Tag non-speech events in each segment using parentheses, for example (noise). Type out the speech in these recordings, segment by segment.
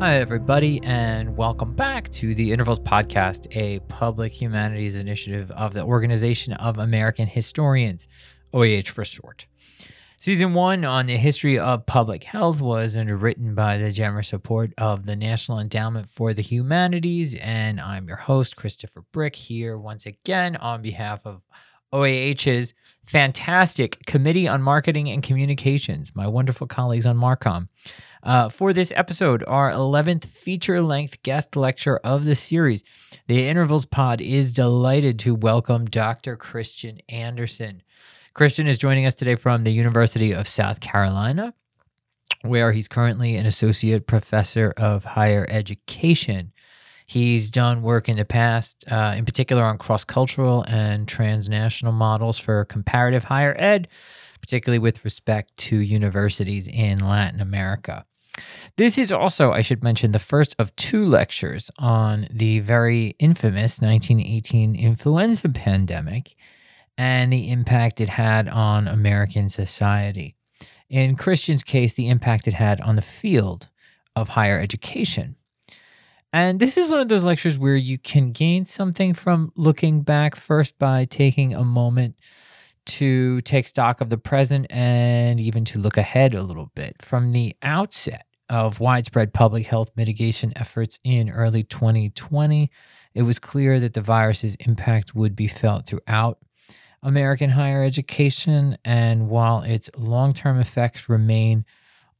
Hi, everybody, and welcome back to the Intervals Podcast, a public humanities initiative of the Organization of American Historians, OAH for short. Season one on the history of public health was underwritten by the generous support of the National Endowment for the Humanities, and I'm your host, Christopher Brick, here once again on behalf of OAH's fantastic Committee on Marketing and Communications, my wonderful colleagues on Marcom. Uh, for this episode, our 11th feature length guest lecture of the series, the Intervals Pod is delighted to welcome Dr. Christian Anderson. Christian is joining us today from the University of South Carolina, where he's currently an associate professor of higher education. He's done work in the past, uh, in particular on cross cultural and transnational models for comparative higher ed, particularly with respect to universities in Latin America. This is also, I should mention, the first of two lectures on the very infamous 1918 influenza pandemic and the impact it had on American society. In Christian's case, the impact it had on the field of higher education. And this is one of those lectures where you can gain something from looking back first by taking a moment to take stock of the present and even to look ahead a little bit. From the outset of widespread public health mitigation efforts in early 2020, it was clear that the virus's impact would be felt throughout American higher education. And while its long term effects remain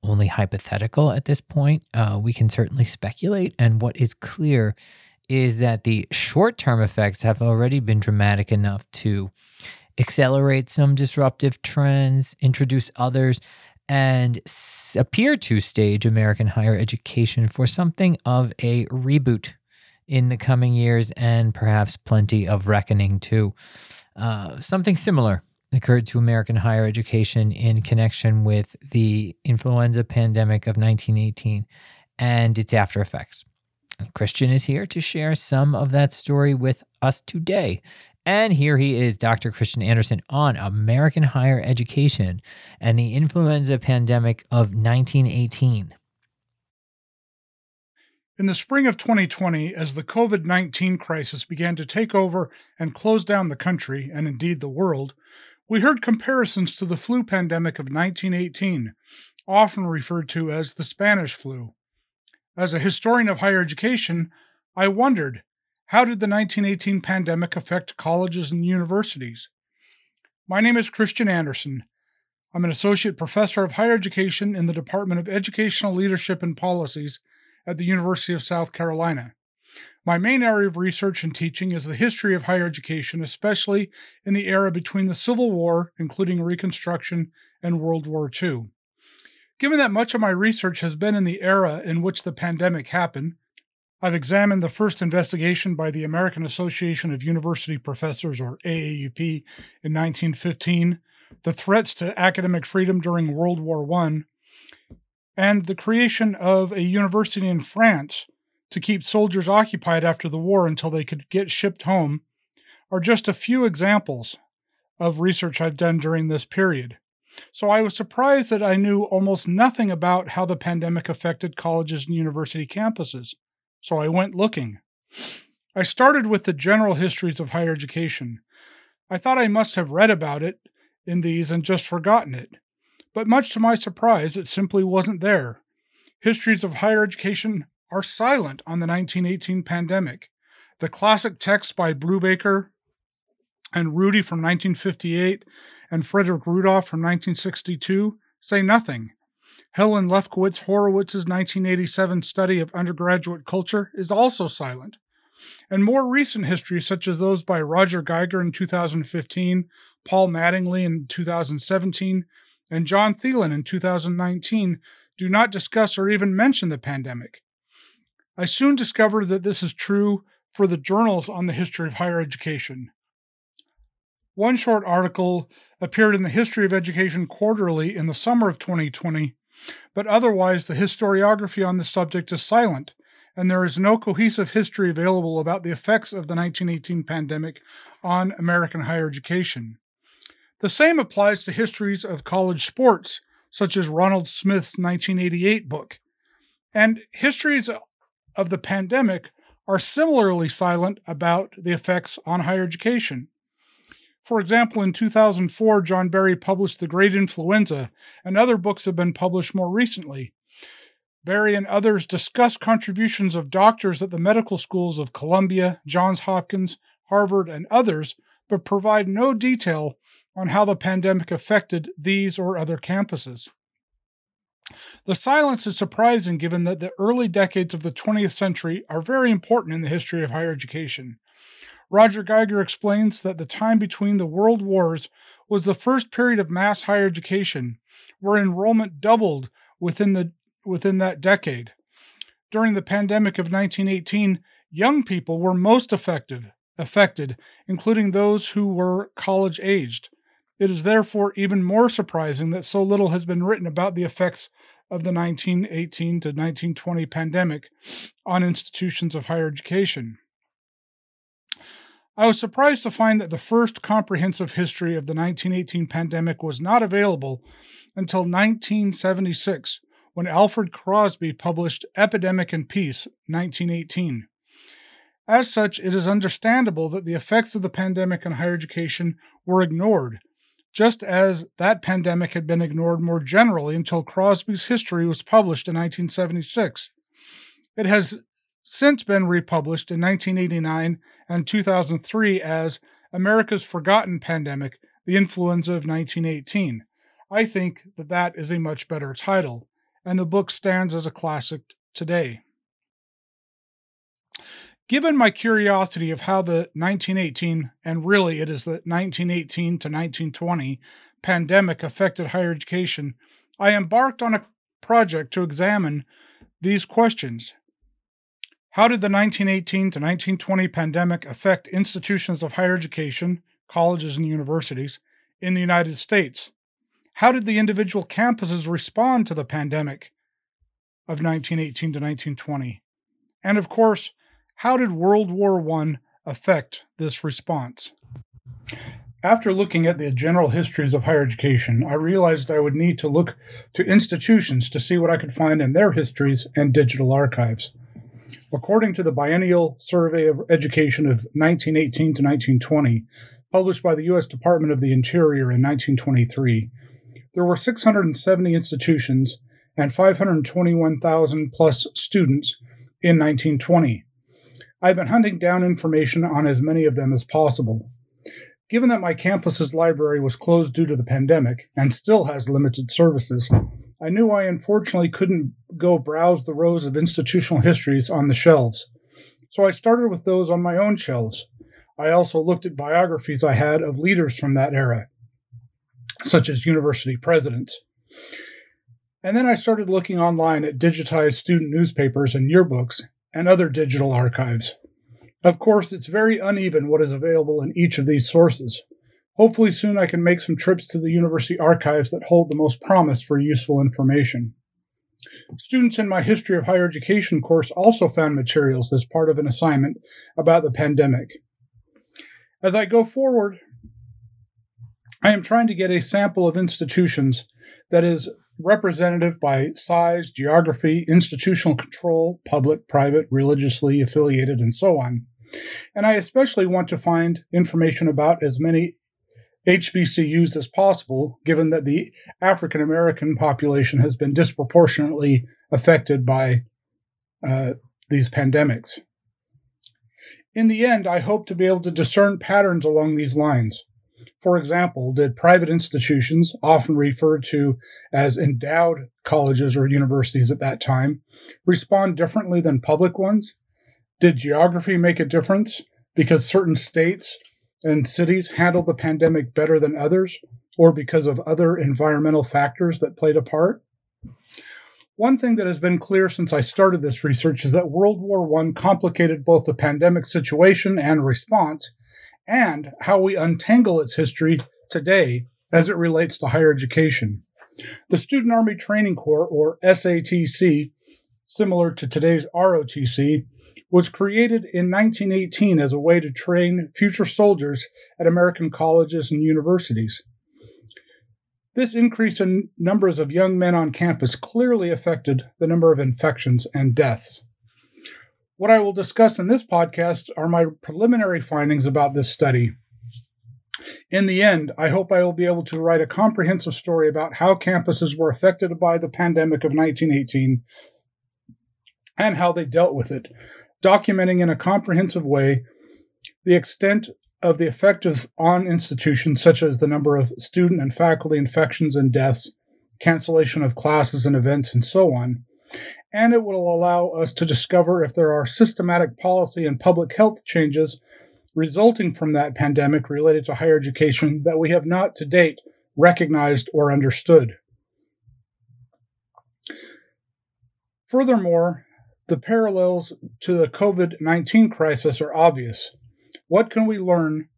only hypothetical at this point, uh, we can certainly speculate. And what is clear is that the short term effects have already been dramatic enough to accelerate some disruptive trends, introduce others, and appear to stage American higher education for something of a reboot in the coming years and perhaps plenty of reckoning too. Uh, something similar occurred to American higher education in connection with the influenza pandemic of 1918 and its after effects. Christian is here to share some of that story with us today. And here he is, Dr. Christian Anderson, on American higher education and the influenza pandemic of 1918. In the spring of 2020, as the COVID 19 crisis began to take over and close down the country, and indeed the world, we heard comparisons to the flu pandemic of 1918, often referred to as the Spanish flu. As a historian of higher education, I wondered how did the 1918 pandemic affect colleges and universities? My name is Christian Anderson. I'm an associate professor of higher education in the Department of Educational Leadership and Policies at the University of South Carolina. My main area of research and teaching is the history of higher education, especially in the era between the Civil War, including Reconstruction, and World War II. Given that much of my research has been in the era in which the pandemic happened, I've examined the first investigation by the American Association of University Professors, or AAUP, in 1915, the threats to academic freedom during World War I, and the creation of a university in France to keep soldiers occupied after the war until they could get shipped home are just a few examples of research I've done during this period. So I was surprised that I knew almost nothing about how the pandemic affected colleges and university campuses. So I went looking. I started with the general histories of higher education. I thought I must have read about it in these and just forgotten it. But much to my surprise, it simply wasn't there. Histories of higher education are silent on the 1918 pandemic. The classic texts by Brubacher and Rudy from 1958 and Frederick Rudolph from 1962 say nothing. Helen Lefkowitz Horowitz's 1987 study of undergraduate culture is also silent. And more recent histories, such as those by Roger Geiger in 2015, Paul Mattingly in 2017, and John Thelin in 2019, do not discuss or even mention the pandemic. I soon discovered that this is true for the journals on the history of higher education. One short article appeared in the History of Education Quarterly in the summer of 2020, but otherwise the historiography on the subject is silent, and there is no cohesive history available about the effects of the 1918 pandemic on American higher education. The same applies to histories of college sports, such as Ronald Smith's 1988 book. And histories of the pandemic are similarly silent about the effects on higher education. For example, in 2004, John Barry published The Great Influenza, and other books have been published more recently. Barry and others discuss contributions of doctors at the medical schools of Columbia, Johns Hopkins, Harvard, and others, but provide no detail on how the pandemic affected these or other campuses. The silence is surprising given that the early decades of the 20th century are very important in the history of higher education. Roger Geiger explains that the time between the world wars was the first period of mass higher education, where enrollment doubled within, the, within that decade. During the pandemic of 1918, young people were most effective, affected, including those who were college aged. It is therefore even more surprising that so little has been written about the effects of the 1918 to 1920 pandemic on institutions of higher education. I was surprised to find that the first comprehensive history of the 1918 pandemic was not available until 1976, when Alfred Crosby published Epidemic and Peace, 1918. As such, it is understandable that the effects of the pandemic on higher education were ignored just as that pandemic had been ignored more generally until Crosby's history was published in 1976. It has since been republished in 1989 and 2003 as America's Forgotten Pandemic The Influenza of 1918. I think that that is a much better title, and the book stands as a classic today. Given my curiosity of how the 1918, and really it is the 1918 to 1920 pandemic affected higher education, I embarked on a project to examine these questions. How did the 1918 to 1920 pandemic affect institutions of higher education, colleges, and universities in the United States? How did the individual campuses respond to the pandemic of 1918 to 1920? And of course, how did World War I affect this response? After looking at the general histories of higher education, I realized I would need to look to institutions to see what I could find in their histories and digital archives. According to the Biennial Survey of Education of 1918 to 1920, published by the U.S. Department of the Interior in 1923, there were 670 institutions and 521,000 plus students in 1920. I've been hunting down information on as many of them as possible. Given that my campus's library was closed due to the pandemic and still has limited services, I knew I unfortunately couldn't go browse the rows of institutional histories on the shelves. So I started with those on my own shelves. I also looked at biographies I had of leaders from that era, such as university presidents. And then I started looking online at digitized student newspapers and yearbooks and other digital archives. Of course, it's very uneven what is available in each of these sources. Hopefully, soon I can make some trips to the university archives that hold the most promise for useful information. Students in my History of Higher Education course also found materials as part of an assignment about the pandemic. As I go forward, I am trying to get a sample of institutions that is representative by size, geography, institutional control, public, private, religiously affiliated, and so on. And I especially want to find information about as many HBCUs as possible, given that the African American population has been disproportionately affected by uh, these pandemics. In the end, I hope to be able to discern patterns along these lines. For example, did private institutions, often referred to as endowed colleges or universities at that time, respond differently than public ones? Did geography make a difference because certain states and cities handled the pandemic better than others, or because of other environmental factors that played a part? One thing that has been clear since I started this research is that World War I complicated both the pandemic situation and response, and how we untangle its history today as it relates to higher education. The Student Army Training Corps, or SATC, similar to today's ROTC, was created in 1918 as a way to train future soldiers at American colleges and universities. This increase in numbers of young men on campus clearly affected the number of infections and deaths. What I will discuss in this podcast are my preliminary findings about this study. In the end, I hope I will be able to write a comprehensive story about how campuses were affected by the pandemic of 1918 and how they dealt with it, documenting in a comprehensive way the extent of the effect of, on institutions, such as the number of student and faculty infections and deaths, cancellation of classes and events, and so on. And it will allow us to discover if there are systematic policy and public health changes resulting from that pandemic related to higher education that we have not to date recognized or understood. Furthermore, the parallels to the COVID 19 crisis are obvious. What can we learn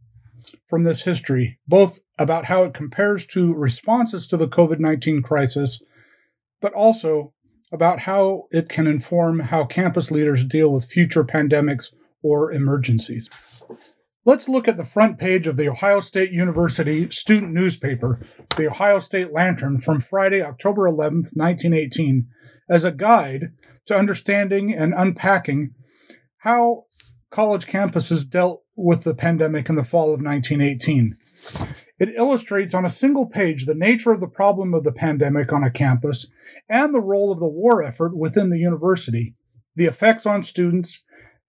from this history, both about how it compares to responses to the COVID 19 crisis, but also about how it can inform how campus leaders deal with future pandemics or emergencies? Let's look at the front page of the Ohio State University student newspaper, the Ohio State Lantern, from Friday, October 11th, 1918, as a guide to understanding and unpacking how college campuses dealt with the pandemic in the fall of 1918. It illustrates on a single page the nature of the problem of the pandemic on a campus and the role of the war effort within the university, the effects on students,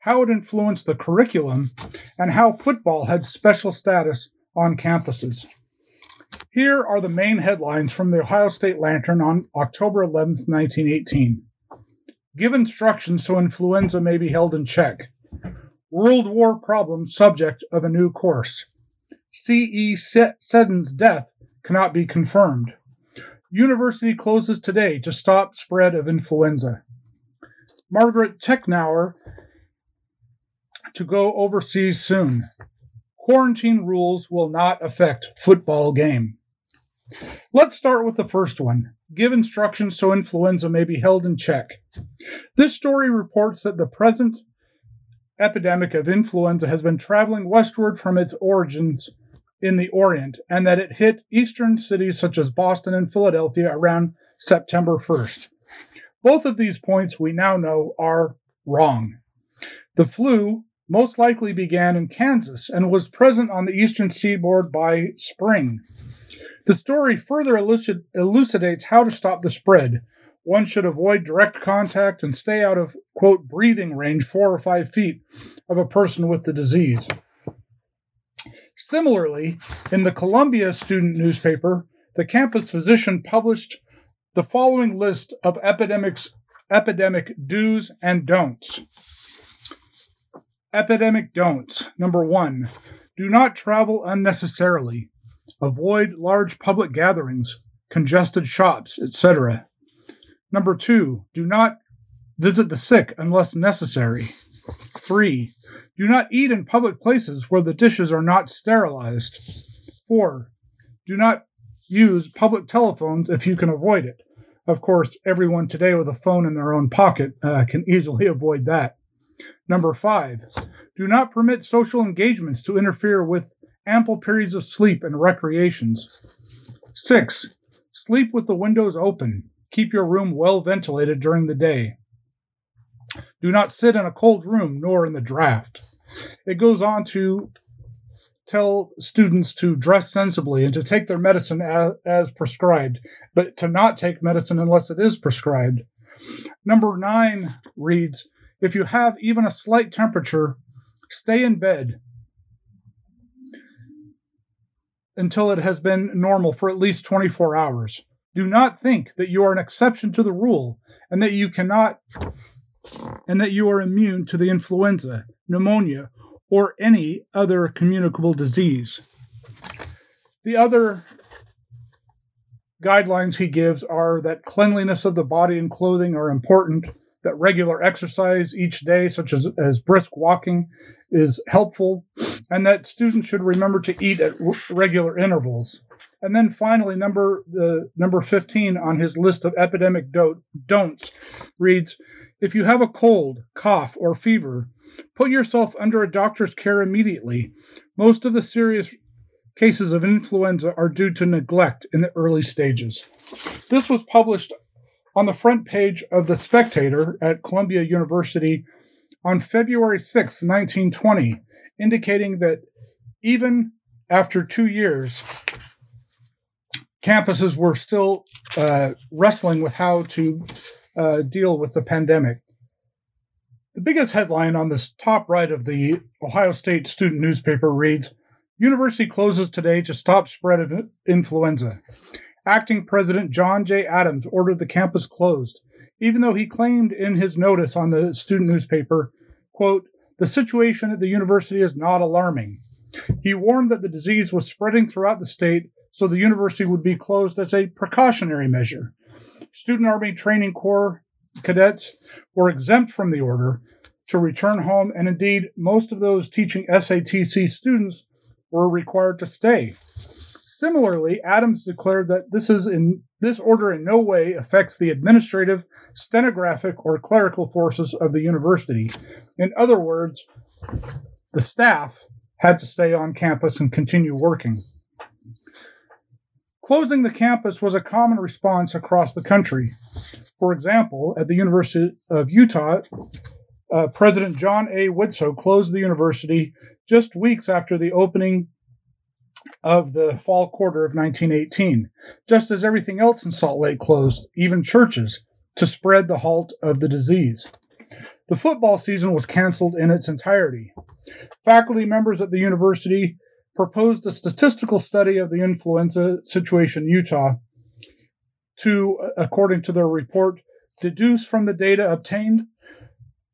how it influenced the curriculum, and how football had special status on campuses. Here are the main headlines from the Ohio State Lantern on October 11, 1918. Give instructions so influenza may be held in check. World War problem subject of a new course. C.E. Seddon's death cannot be confirmed. University closes today to stop spread of influenza. Margaret Technauer to go overseas soon. Quarantine rules will not affect football game. Let's start with the first one. Give instructions so influenza may be held in check. This story reports that the present epidemic of influenza has been traveling westward from its origins in the Orient and that it hit eastern cities such as Boston and Philadelphia around September 1st. Both of these points we now know are wrong. The flu most likely began in Kansas and was present on the eastern seaboard by spring. The story further elucid- elucidates how to stop the spread. One should avoid direct contact and stay out of, quote, breathing range four or five feet of a person with the disease. Similarly, in the Columbia student newspaper, the campus physician published the following list of epidemics epidemic do's and don'ts. Epidemic don'ts. Number one, do not travel unnecessarily. Avoid large public gatherings, congested shops, etc. Number two, do not visit the sick unless necessary. Three, do not eat in public places where the dishes are not sterilized. Four, do not use public telephones if you can avoid it. Of course, everyone today with a phone in their own pocket uh, can easily (laughs) avoid that. Number five, do not permit social engagements to interfere with ample periods of sleep and recreations. Six, sleep with the windows open. Keep your room well ventilated during the day. Do not sit in a cold room nor in the draft. It goes on to tell students to dress sensibly and to take their medicine as, as, prescribed, but to not take medicine unless it is prescribed. Number nine reads if you have even a slight temperature, stay in bed until it has been normal for at least 24 hours. Do not think that you are an exception to the rule and that you cannot and that you are immune to the influenza, pneumonia, or any other communicable disease. The other guidelines he gives are that cleanliness of the body and clothing are important, that regular exercise each day, such as, as brisk walking, is helpful, and that students should remember to eat at regular intervals. And then finally, number the number 15 on his list of epidemic do- don'ts reads If you have a cold, cough, or fever, put yourself under a doctor's care immediately. Most of the serious cases of influenza are due to neglect in the early stages. This was published on the front page of The Spectator at Columbia University on February 6, 1920, indicating that even after two years, campuses were still uh, wrestling with how to uh, deal with the pandemic. The biggest headline on this top right of the Ohio State student newspaper reads University closes today to stop spread of influenza. Acting President John J. Adams ordered the campus closed, even though he claimed in his notice on the student newspaper, quote, the situation at the university is not alarming. He warned that the disease was spreading throughout the state, so the university would be closed as a precautionary measure. Student Army Training Corps cadets were exempt from the order to return home, and indeed, most of those teaching SATC students were required to stay. Similarly, Adams declared that this is in this order in no way affects the administrative, stenographic, or clerical forces of the university. In other words, the staff had to stay on campus and continue working. Closing the campus was a common response across the country. For example, at the University of Utah, uh, President John A. Widtsoe closed the university just weeks after the opening of the fall quarter of 1918, just as everything else in Salt Lake closed, even churches, to spread the halt of the disease. The football season was canceled in its entirety. Faculty members at the university proposed a statistical study of the influenza situation in Utah to, according to their report, deduce from the data obtained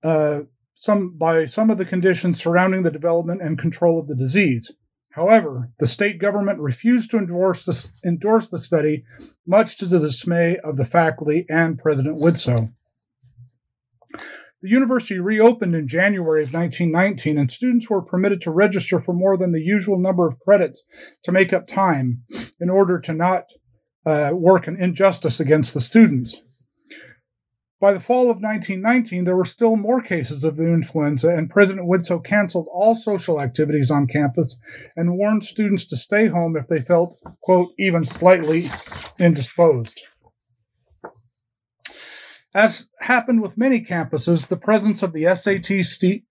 uh, some by some of the conditions surrounding the development and control of the disease. However, the state government refused to endorse the, endorse the study, much to the dismay of the faculty and President Widtsoe. The university reopened in January of 1919, and students were permitted to register for more than the usual number of credits to make up time in order to not uh, work an injustice against the students. By the fall of 1919, there were still more cases of the influenza, and President Widtsoe canceled all social activities on campus and warned students to stay home if they felt, quote, even slightly indisposed. As happened with many campuses, the presence of the SATC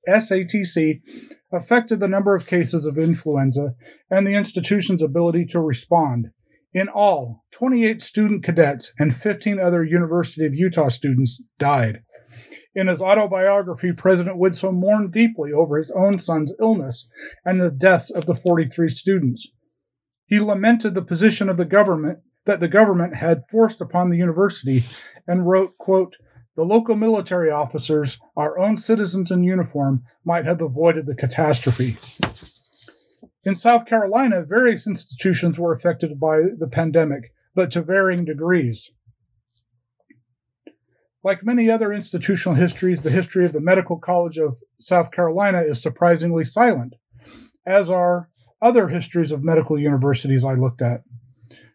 affected the number of cases of influenza and the institution's ability to respond. In all, 28 student cadets and 15 other University of Utah students died. In his autobiography, President Widtsoe mourned deeply over his own son's illness and the deaths of the 43 students. He lamented the position of the government that the government had forced upon the university and wrote, quote, the local military officers, our own citizens in uniform, might have avoided the catastrophe. In South Carolina, various institutions were affected by the pandemic, but to varying degrees. Like many other institutional histories, the history of the Medical College of South Carolina is surprisingly silent, as are other histories of medical universities I looked at.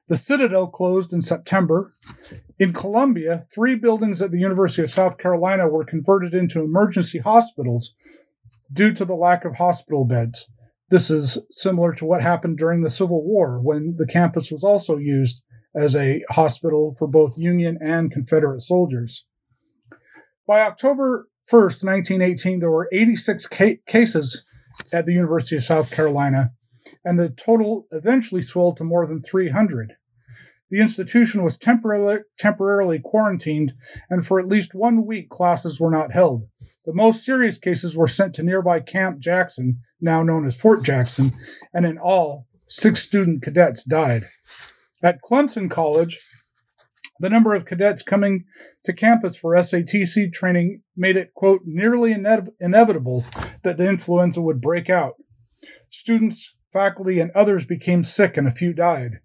The Citadel closed in September. In Columbia, three buildings at the University of South Carolina were converted into emergency hospitals due to the lack of hospital beds. This is similar to what happened during the Civil War when the campus was also used as a hospital for both Union and Confederate soldiers. By October 1st, 1918, there were 86 ca- cases at the University of South Carolina, and the total eventually swelled to more than 300. The institution was temporarily, temporarily quarantined, and for at least one week, classes were not held. The most serious cases were sent to nearby Camp Jackson, now known as Fort Jackson, and in all, six student cadets died. At Clemson College, the number of cadets coming to campus for SATC training made it, quote, nearly ine- inevitable that the influenza would break out. Students, faculty, and others became sick, and a few died.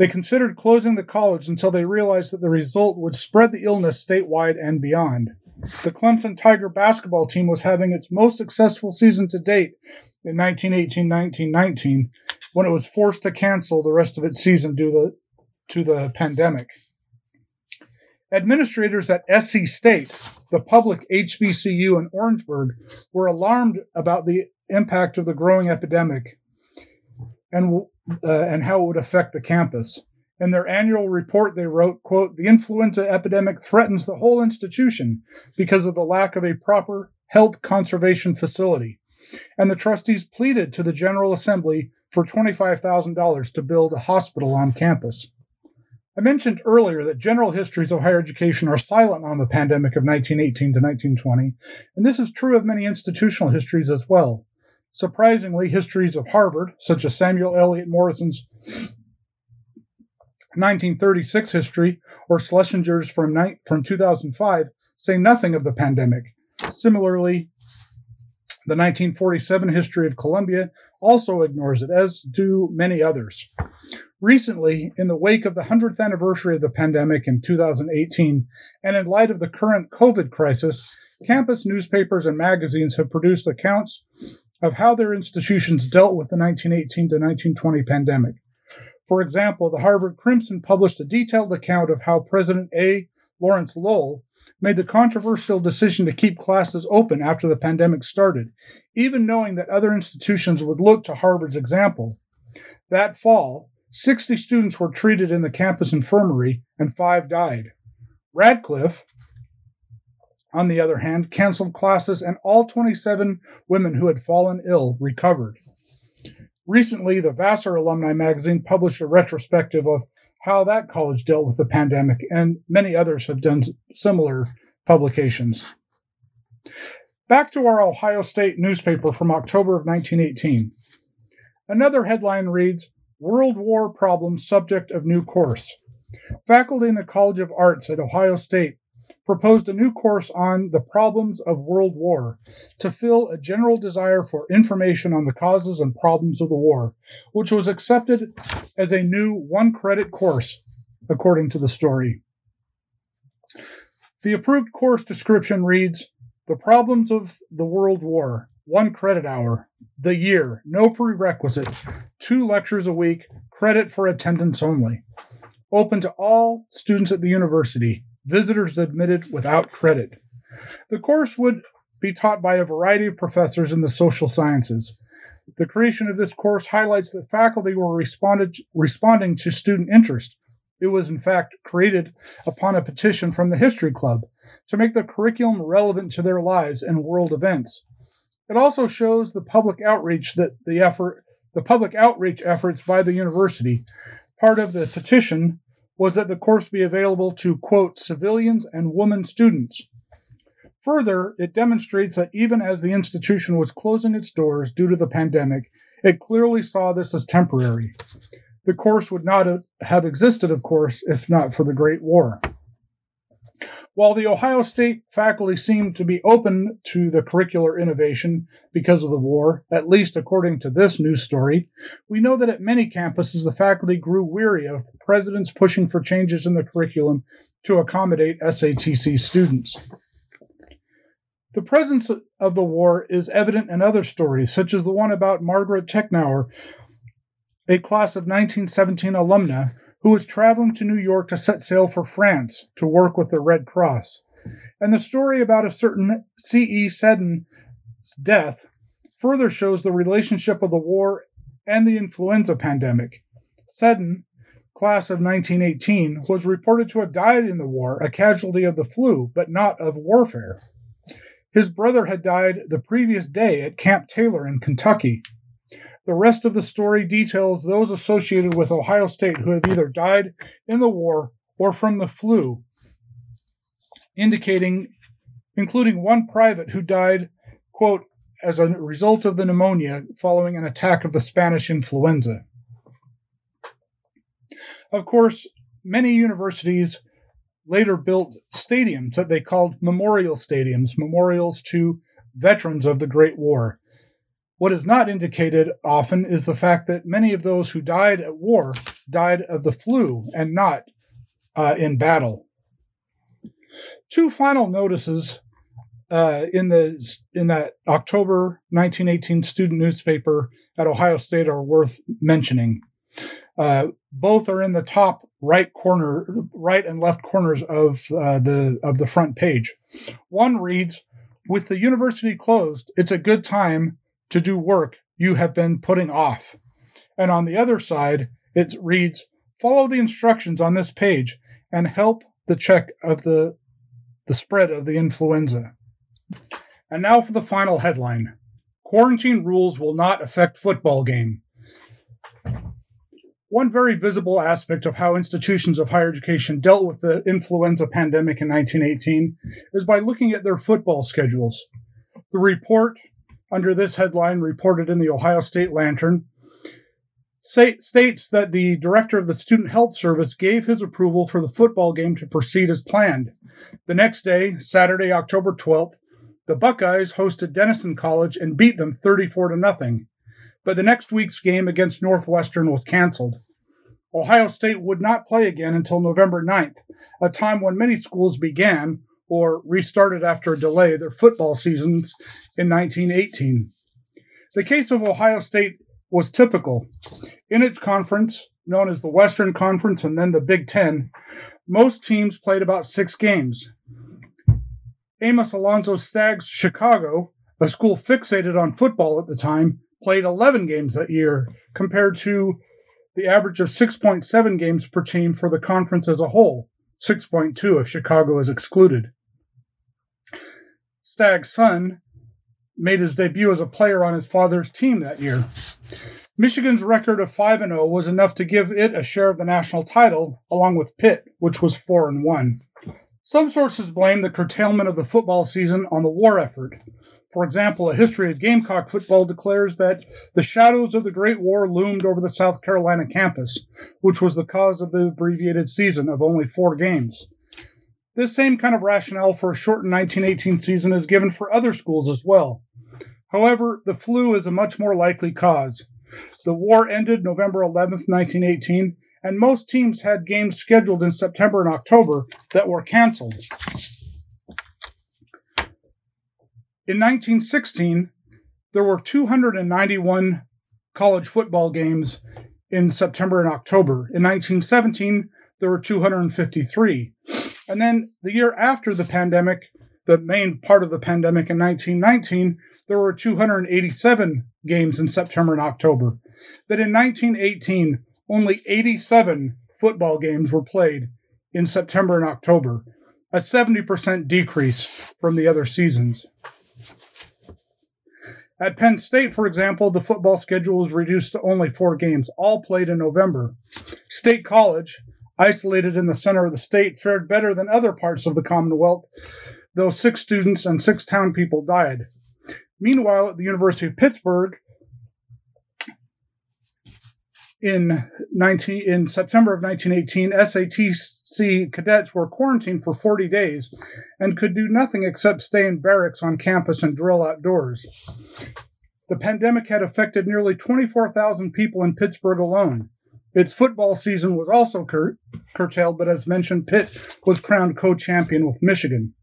They considered closing the college until they realized that the result would spread the illness statewide and beyond. The Clemson Tiger basketball team was having its most successful season to date in 1918 1919 when it was forced to cancel the rest of its season due to, the pandemic. Administrators at SC State, the public HBCU in Orangeburg, were alarmed about the impact of the growing epidemic and uh, and how it would affect the campus. In their annual report, they wrote, quote, the influenza epidemic threatens the whole institution because of the lack of a proper health conservation facility. And the trustees pleaded to the General Assembly for $25,000 to build a hospital on campus. I mentioned earlier that general histories of higher education are silent on the pandemic of 1918 to 1920, and this is true of many institutional histories as well. Surprisingly, histories of Harvard, such as Samuel Eliot Morison's 1936 history or Schlesinger's from, ni- from 2005, say nothing of the pandemic. Similarly, the 1947 history of Columbia also ignores it, as do many others. Recently, in the wake of the 100th anniversary of the pandemic in 2018, and in light of the current COVID crisis, campus newspapers and magazines have produced accounts of how their institutions dealt with the 1918 to 1920 pandemic. For example, the Harvard Crimson published a detailed account of how President A. Lawrence Lowell made the controversial decision to keep classes open after the pandemic started, even knowing that other institutions would look to Harvard's example. That fall, 60 students were treated in the campus infirmary and five died. Radcliffe, on the other hand, canceled classes and all 27 women who had fallen ill recovered. Recently, the Vassar Alumni magazine published a retrospective of how that college dealt with the pandemic, and many others have done similar publications. Back to our Ohio State newspaper from October of 1918. Another headline reads World War Problems Subject of New Course. Faculty in the College of Arts at Ohio State proposed a new course on the problems of World War to fill a general desire for information on the causes and problems of the war, which was accepted as a new one credit course, according to the story. The approved course description reads The Problems of the World War, one credit hour, the year, no prerequisite, two lectures a week, credit for attendance only. Open to all students at the university, visitors admitted without credit. The course would be taught by a variety of professors in the social sciences. The creation of this course highlights that faculty were responding to student interest. It was, in fact, created upon a petition from the History Club to make the curriculum relevant to their lives and world events. It also shows the public outreach that the effort, the public outreach efforts by the university. Part of the petition was that the course be available to, quote, civilians and women students. Further, it demonstrates that even as the institution was closing its doors due to the pandemic, it clearly saw this as temporary. The course would not have existed, of course, if not for the Great War. While the Ohio State faculty seemed to be open to the curricular innovation because of the war, at least according to this news story, we know that at many campuses the faculty grew weary of presidents pushing for changes in the curriculum to accommodate SATC students. The presence of the war is evident in other stories, such as the one about Margaret Technauer, a class of 1917 alumna who was traveling to New York to set sail for France to work with the Red Cross. And the story about a certain C.E. Seddon's death further shows the relationship of the war and the influenza pandemic. Seddon, class of 1918, was reported to have died in the war, a casualty of the flu, but not of warfare. His brother had died the previous day at Camp Taylor in Kentucky. The rest of the story details those associated with Ohio State who have either died in the war or from the flu, indicating, including one private who died, quote, as a result of the pneumonia following an attack of the Spanish influenza. Of course, many universities later built stadiums that they called memorial stadiums, memorials to veterans of the Great War. What is not indicated often is the fact that many of those who died at war died of the flu and not uh, in battle. Two final notices uh, in the in that October 1918 student newspaper at Ohio State are worth mentioning. Uh, both are in the top right corner, right and left corners of uh, the of the front page. One reads, "With the university closed, it's a good time to do work you have been putting off. And on the other side, it reads follow the instructions on this page and help the check of the, the spread of the influenza. And now for the final headline Quarantine rules will not affect football game. One very visible aspect of how institutions of higher education dealt with the influenza pandemic in 1918 is by looking at their football schedules. The report under this headline, reported in the Ohio State Lantern, states that the director of the Student Health Service gave his approval for the football game to proceed as planned. The next day, Saturday, October 12th, the Buckeyes hosted Denison College and beat them 34 to nothing. But the next week's game against Northwestern was canceled. Ohio State would not play again until November 9th, a time when many schools began or restarted after a delay their football seasons in 1918. The case of Ohio State was typical. In its conference, known as the Western Conference and then the Big Ten, most teams played about six games. Amos Alonzo Stagg's Chicago, a school fixated on football at the time, played 11 games that year, compared to the average of 6.7 games per team for the conference as a whole, 6.2 if Chicago is excluded. Stagg's son made his debut as a player on his father's team that year. Michigan's record of 5 0 was enough to give it a share of the national title, along with Pitt, which was 4 1. Some sources blame the curtailment of the football season on the war effort. For example, a history of Gamecock football declares that the shadows of the Great War loomed over the South Carolina campus, which was the cause of the abbreviated season of only four games. This same kind of rationale for a shortened 1918 season is given for other schools as well. However, the flu is a much more likely cause. The war ended November 11, 1918, and most teams had games scheduled in September and October that were canceled. In 1916, there were 291 college football games in September and October. In 1917, there were 253. And then the year after the pandemic, the main part of the pandemic in 1919, there were 287 games in September and October. But in 1918, only 87 football games were played in September and October, a 70% decrease from the other seasons. At Penn State, for example, the football schedule was reduced to only four games, all played in November. State College, isolated in the center of the state, fared better than other parts of the Commonwealth, though six students and six town people died. Meanwhile, at the University of Pittsburgh, in 19 in September of 1918, SATC cadets were quarantined for 40 days and could do nothing except stay in barracks on campus and drill outdoors. The pandemic had affected nearly 24,000 people in Pittsburgh alone. Its football season was also cur- curtailed, but as mentioned, Pitt was crowned co-champion with Michigan.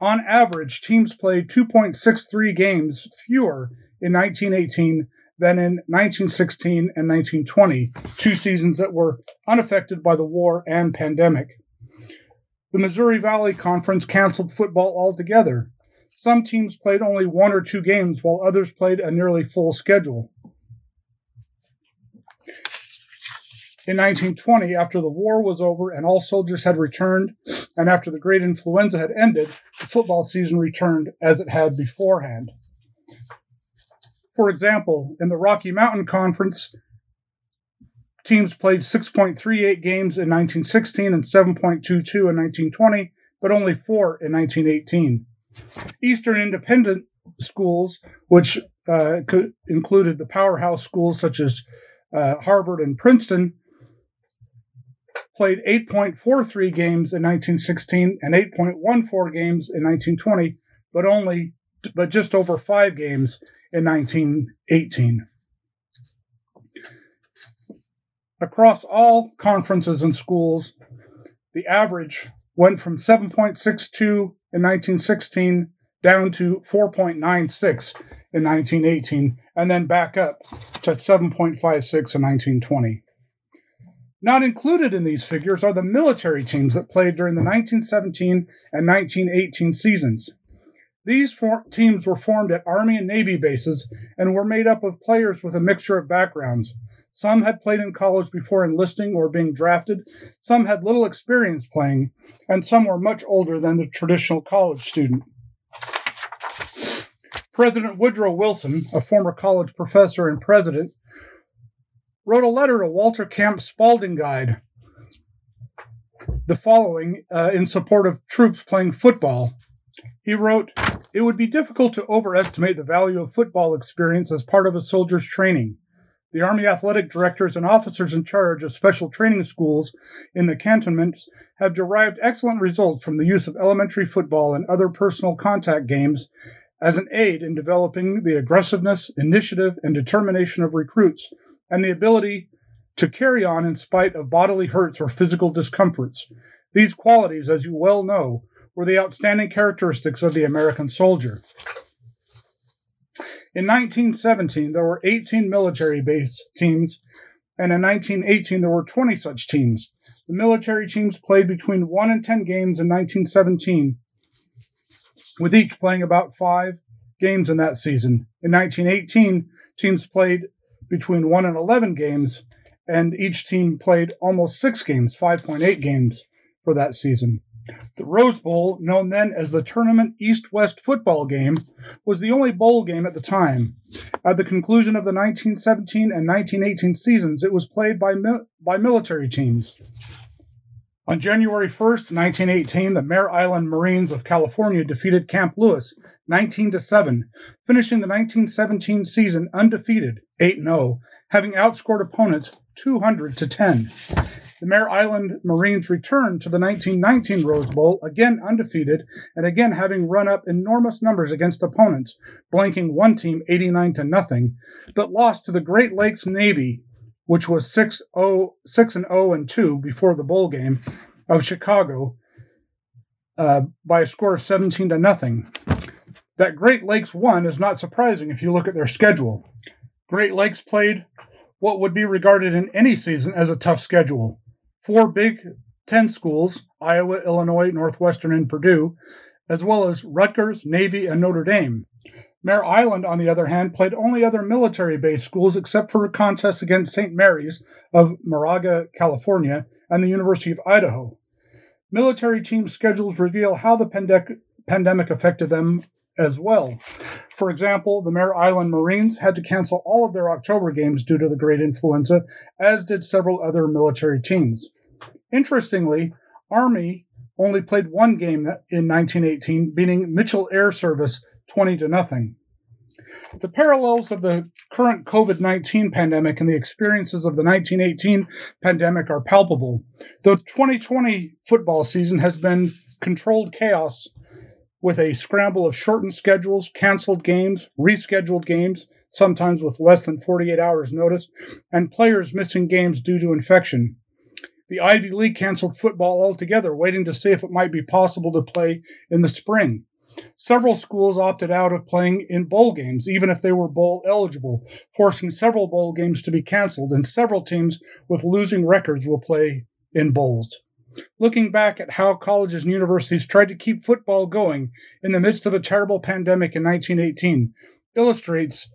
On average, teams played 2.63 games fewer in 1918 than in 1916 and 1920, two seasons that were unaffected by the war and pandemic. The Missouri Valley Conference canceled football altogether. Some teams played only one or two games, while others played a nearly full schedule. In 1920, after the war was over and all soldiers had returned, and after the great influenza had ended, the football season returned as it had beforehand. For example, in the Rocky Mountain Conference, teams played 6.38 games in 1916 and 7.22 in 1920, but only four in 1918. Eastern Independent schools, which uh, included the powerhouse schools such as uh, Harvard and Princeton, played 8.43 games in 1916 and 8.14 games in 1920, but only but just over five games in 1918. Across all conferences and schools, the average went from 7.62 in 1916 down to 4.96 in 1918, and then back up to 7.56 in 1920. Not included in these figures are the military teams that played during the 1917 and 1918 seasons. These teams were formed at Army and Navy bases and were made up of players with a mixture of backgrounds. Some had played in college before enlisting or being drafted, some had little experience playing, and some were much older than the traditional college student. President Woodrow Wilson, a former college professor and president, wrote a letter to Walter Camp Spalding Guide, the following uh, in support of troops playing football. He wrote, It would be difficult to overestimate the value of football experience as part of a soldier's training. The Army athletic directors and officers in charge of special training schools in the cantonments have derived excellent results from the use of elementary football and other personal contact games as an aid in developing the aggressiveness, initiative, and determination of recruits and the ability to carry on in spite of bodily hurts or physical discomforts. These qualities, as you well know, were the outstanding characteristics of the American soldier. In 1917, there were 18 military base teams, and in 1918, there were 20 such teams. The military teams played between 1 and 10 games in 1917, with each playing about five games in that season. In 1918, teams played between 1 and 11 games, and each team played almost six games, 5.8 games for that season. The Rose Bowl, known then as the Tournament East West Football Game, was the only bowl game at the time. At the conclusion of the 1917 and 1918 seasons, it was played by, mi- by military teams. On January 1st, 1918, the Mare Island Marines of California defeated Camp Lewis 19 to 7, finishing the 1917 season undefeated, 8-0, having outscored opponents 200 to 10. The Mare Island Marines returned to the 1919 Rose Bowl, again undefeated, and again having run up enormous numbers against opponents, blanking one team 89 to nothing, but lost to the Great Lakes Navy, which was 6 6 and 0 and 2 before the bowl game of Chicago uh, by a score of 17 to nothing. That Great Lakes won is not surprising if you look at their schedule. Great Lakes played what would be regarded in any season as a tough schedule four Big Ten schools Iowa, Illinois, Northwestern, and Purdue, as well as Rutgers, Navy, and Notre Dame. Mare Island, on the other hand, played only other military based schools except for a contest against St. Mary's of Moraga, California, and the University of Idaho. Military team schedules reveal how the pandec- pandemic affected them as well. For example, the Mare Island Marines had to cancel all of their October games due to the great influenza, as did several other military teams. Interestingly, Army only played one game in 1918, beating Mitchell Air Service 20 to nothing. The parallels of the current COVID 19 pandemic and the experiences of the 1918 pandemic are palpable. The 2020 football season has been controlled chaos with a scramble of shortened schedules, canceled games, rescheduled games, sometimes with less than 48 hours' notice, and players missing games due to infection. The Ivy League canceled football altogether, waiting to see if it might be possible to play in the spring. Several schools opted out of playing in bowl games, even if they were bowl eligible, forcing several bowl games to be canceled, and several teams with losing records will play in bowls. Looking back at how colleges and universities tried to keep football going in the midst of a terrible pandemic in 1918 illustrates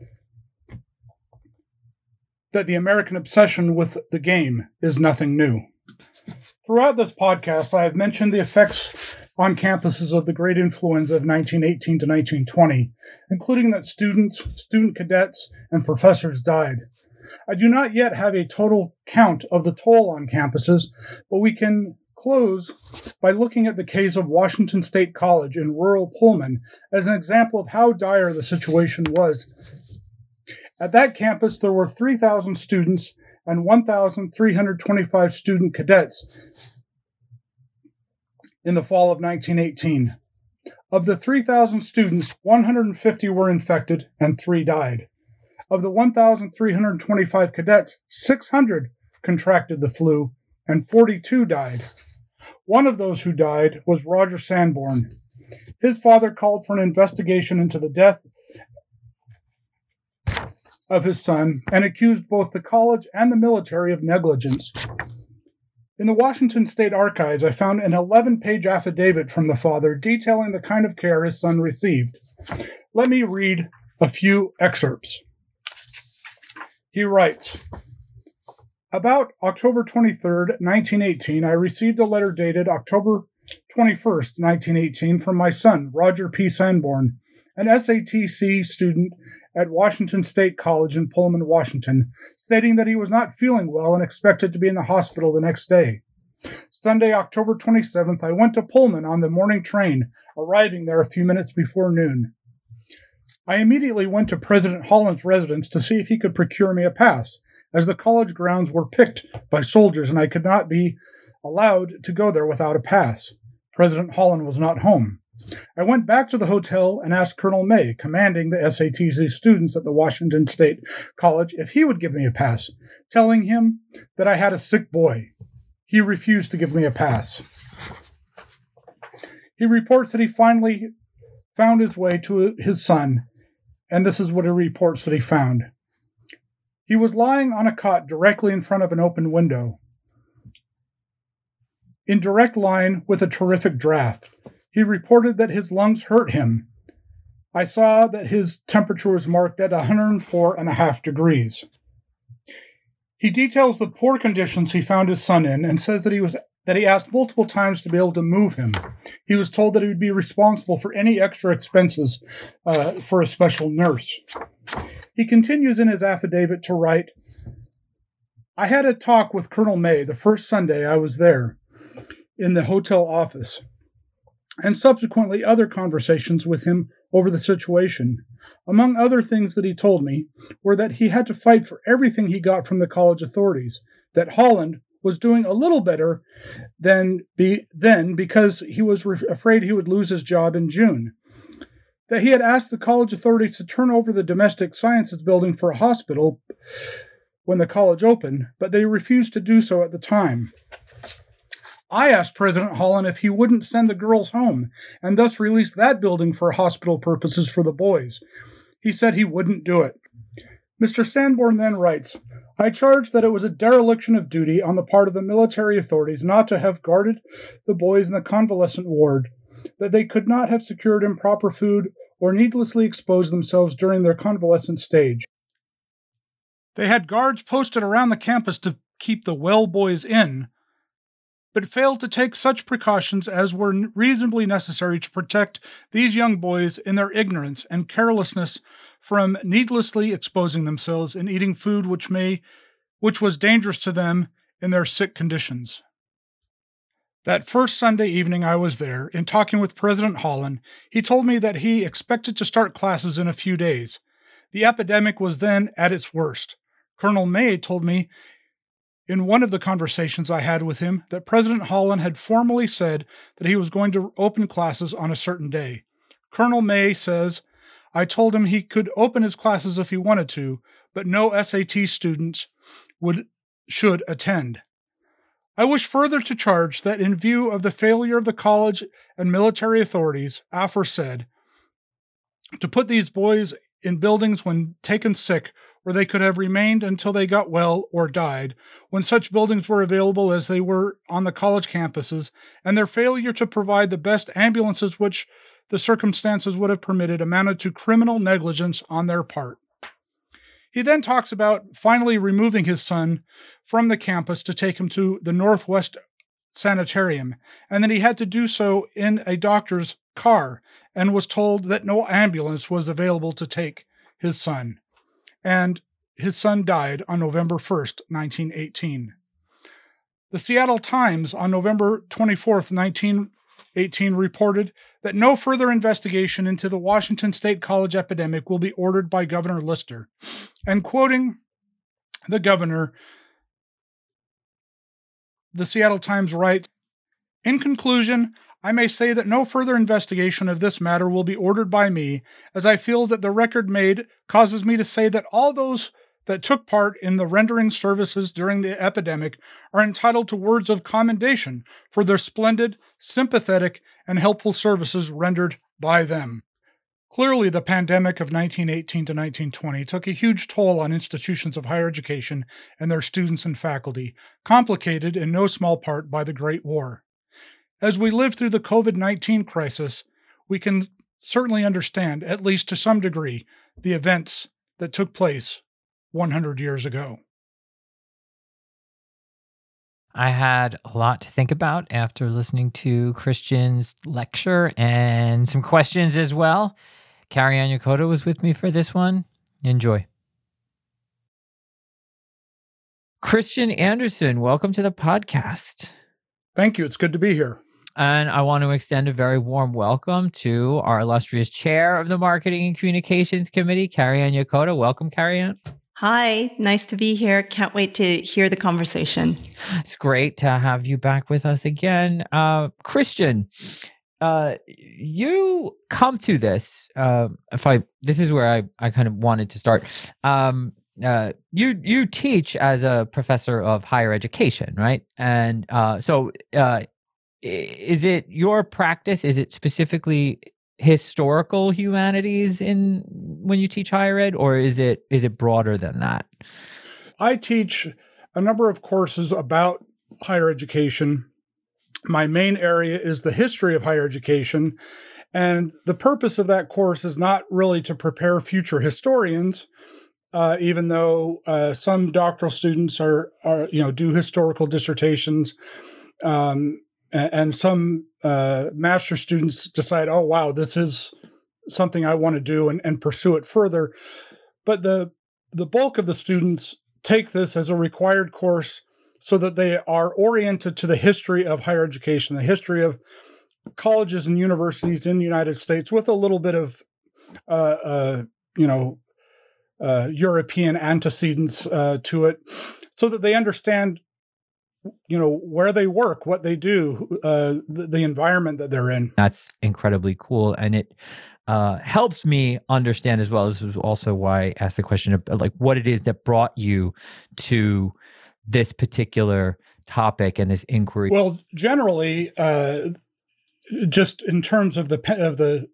that the American obsession with the game is nothing new. Throughout this podcast, I have mentioned the effects on campuses of the great influenza of 1918 to 1920, including that students, student cadets, and professors died. I do not yet have a total count of the toll on campuses, but we can close by looking at the case of Washington State College in rural Pullman as an example of how dire the situation was. At that campus, there were 3,000 students and 1,325 student cadets in the fall of 1918. Of the 3,000 students, 150 were infected and three died. Of the 1,325 cadets, 600 contracted the flu and 42 died. One of those who died was Roger Sanborn. His father called for an investigation into the death of his son and accused both the college and the military of negligence. In the Washington State Archives, I found an 11 page affidavit from the father detailing the kind of care his son received. Let me read a few excerpts. He writes About October 23rd, 1918, I received a letter dated October 21st, 1918, from my son, Roger P. Sanborn, an SATC student at Washington State College in Pullman, Washington, stating that he was not feeling well and expected to be in the hospital the next day. Sunday, October 27th, I went to Pullman on the morning train, arriving there a few minutes before noon. I immediately went to President Holland's residence to see if he could procure me a pass, as the college grounds were picked by soldiers and I could not be allowed to go there without a pass. President Holland was not home. I went back to the hotel and asked Colonel May, commanding the SATC students at the Washington State College, if he would give me a pass, telling him that I had a sick boy. He refused to give me a pass. He reports that he finally found his way to his son and this is what he reports that he found. He was lying on a cot directly in front of an open window, in direct line with a terrific draft. He reported that his lungs hurt him. I saw that his temperature was marked at 104.5 degrees. He details the poor conditions he found his son in and says that he was that he asked multiple times to be able to move him. He was told that he would be responsible for any extra expenses uh, for a special nurse. He continues in his affidavit to write I had a talk with Colonel May the first Sunday I was there in the hotel office, and subsequently other conversations with him over the situation. Among other things that he told me were that he had to fight for everything he got from the college authorities, that Holland was doing a little better than be, then because he was re- afraid he would lose his job in June. That he had asked the college authorities to turn over the domestic sciences building for a hospital when the college opened, but they refused to do so at the time. I asked President Holland if he wouldn't send the girls home and thus release that building for hospital purposes for the boys. He said he wouldn't do it. Mr. Sanborn then writes I charge that it was a dereliction of duty on the part of the military authorities not to have guarded the boys in the convalescent ward, that they could not have secured improper food or needlessly exposed themselves during their convalescent stage. They had guards posted around the campus to keep the well boys in, but failed to take such precautions as were reasonably necessary to protect these young boys in their ignorance and carelessness from needlessly exposing themselves and eating food which may which was dangerous to them in their sick conditions. That first Sunday evening I was there, in talking with President Holland, he told me that he expected to start classes in a few days. The epidemic was then at its worst. Colonel May told me in one of the conversations I had with him that President Holland had formally said that he was going to open classes on a certain day. Colonel May says I told him he could open his classes if he wanted to, but no SATC students would should attend. I wish further to charge that in view of the failure of the college and military authorities aforesaid to put these boys in buildings when taken sick where they could have remained until they got well or died, when such buildings were available as they were on the college campuses, and their failure to provide the best ambulances which the circumstances would have permitted amounted to criminal negligence on their part. He then talks about finally removing his son from the campus to take him to the Northwest Sanitarium, and that he had to do so in a doctor's car and was told that no ambulance was available to take his son. And his son died on November 1st, 1918. The Seattle Times on November 24th, 1918 reported that no further investigation into the Washington State College epidemic will be ordered by Governor Lister. And quoting the governor, the Seattle Times writes In conclusion, I may say that no further investigation of this matter will be ordered by me, as I feel that the record made causes me to say that all those that took part in the rendering services during the epidemic are entitled to words of commendation for their splendid, sympathetic, and helpful services rendered by them. Clearly, the pandemic of 1918 to 1920 took a huge toll on institutions of higher education and their students and faculty, complicated in no small part by the Great War. As we live through the COVID 19 crisis, we can certainly understand, at least to some degree, the events that took place 100 years ago. I had a lot to think about after listening to Christian's lecture and some questions as well. Carrie Ann Yokota was with me for this one. Enjoy. Christian Anderson, welcome to the podcast. Thank you. It's good to be here. And I want to extend a very warm welcome to our illustrious chair of the Marketing and Communications Committee, Carrie Ann Yokota. Welcome, Carrie Ann. Hi, nice to be here. Can't wait to hear the conversation. It's great to have you back with us again. Uh, Christian, uh, you come to this. Uh, if I, this is where I, I kind of wanted to start. Um, uh, you you teach as a professor of higher education, right? And uh, so, uh, is it your practice? Is it specifically historical humanities in when you teach higher ed or is it is it broader than that i teach a number of courses about higher education my main area is the history of higher education and the purpose of that course is not really to prepare future historians uh, even though uh, some doctoral students are, are you know do historical dissertations um, and some uh, master students decide, oh wow, this is something I want to do and, and pursue it further. But the the bulk of the students take this as a required course so that they are oriented to the history of higher education, the history of colleges and universities in the United States, with a little bit of, uh, uh, you know, uh, European antecedents uh, to it, so that they understand you know where they work what they do uh, the, the, environment that they're in. That's incredibly cool and it uh, helps me understand as well this is also why i asked the question of like what it is that brought you to this particular topic and this inquiry. Well generally uh, just in terms of the of the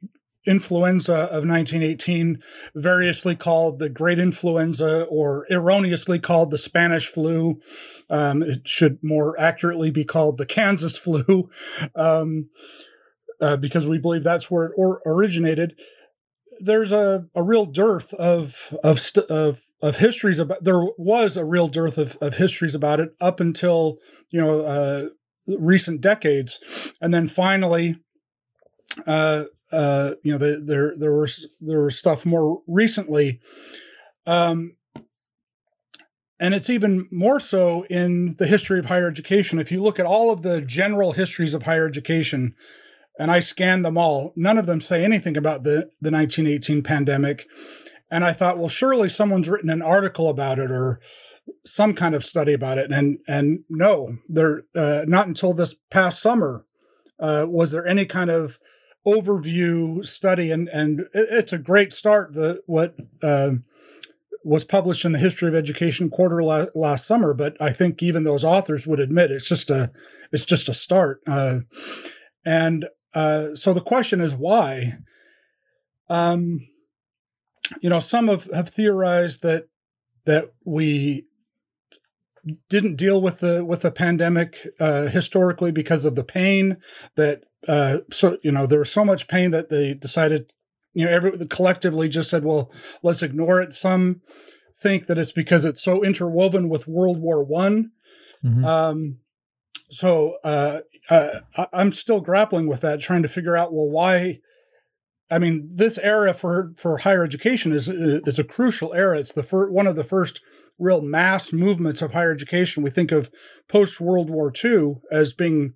influenza of 1918, variously called the Great Influenza or erroneously called the Spanish flu. Um, it should more accurately be called the Kansas flu (laughs) um, uh, because we believe that's where it or- originated. There's a, a real dearth of of, st- of of histories about. There was a real dearth of, of histories about it up until you know uh, recent decades, and then finally, uh, uh, you know, the, there there was there was stuff more recently, um, and it's even more so in the history of higher education. If you look at all of the general histories of higher education, and I scanned them all, none of them say anything about the the 1918 pandemic. And I thought, well, surely someone's written an article about it or some kind of study about it. And and no, there uh, not until this past summer uh, was there any kind of overview study, and and it's a great start. The what uh, was published in the History of Education quarter la- last summer, but I think even those authors would admit it's just a it's just a start. Uh, and uh, so the question is why. Um, you know, some have, have theorized that that we didn't deal with the with the pandemic uh, historically because of the pain that uh, so you know there was so much pain that they decided you know every collectively just said well let's ignore it. Some think that it's because it's so interwoven with world war one. Mm-hmm. um, so uh, uh, i'm still grappling with that trying to figure out well why i mean this era for for higher education is is a crucial era. It's the first one of the first real mass movements of higher education. We think of post world war ii as being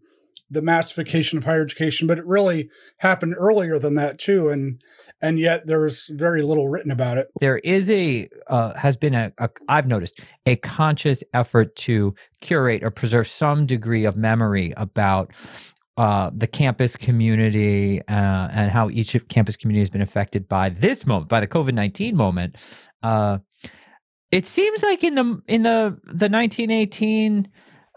the massification of higher education, but it really happened earlier than that too. And and yet there's very little written about it. There is a uh, has been a, a I've noticed a conscious effort to curate or preserve some degree of memory about uh, the campus community uh, and how each campus community has been affected by this moment, by the COVID nineteen moment. Uh, it seems like in the in the the nineteen eighteen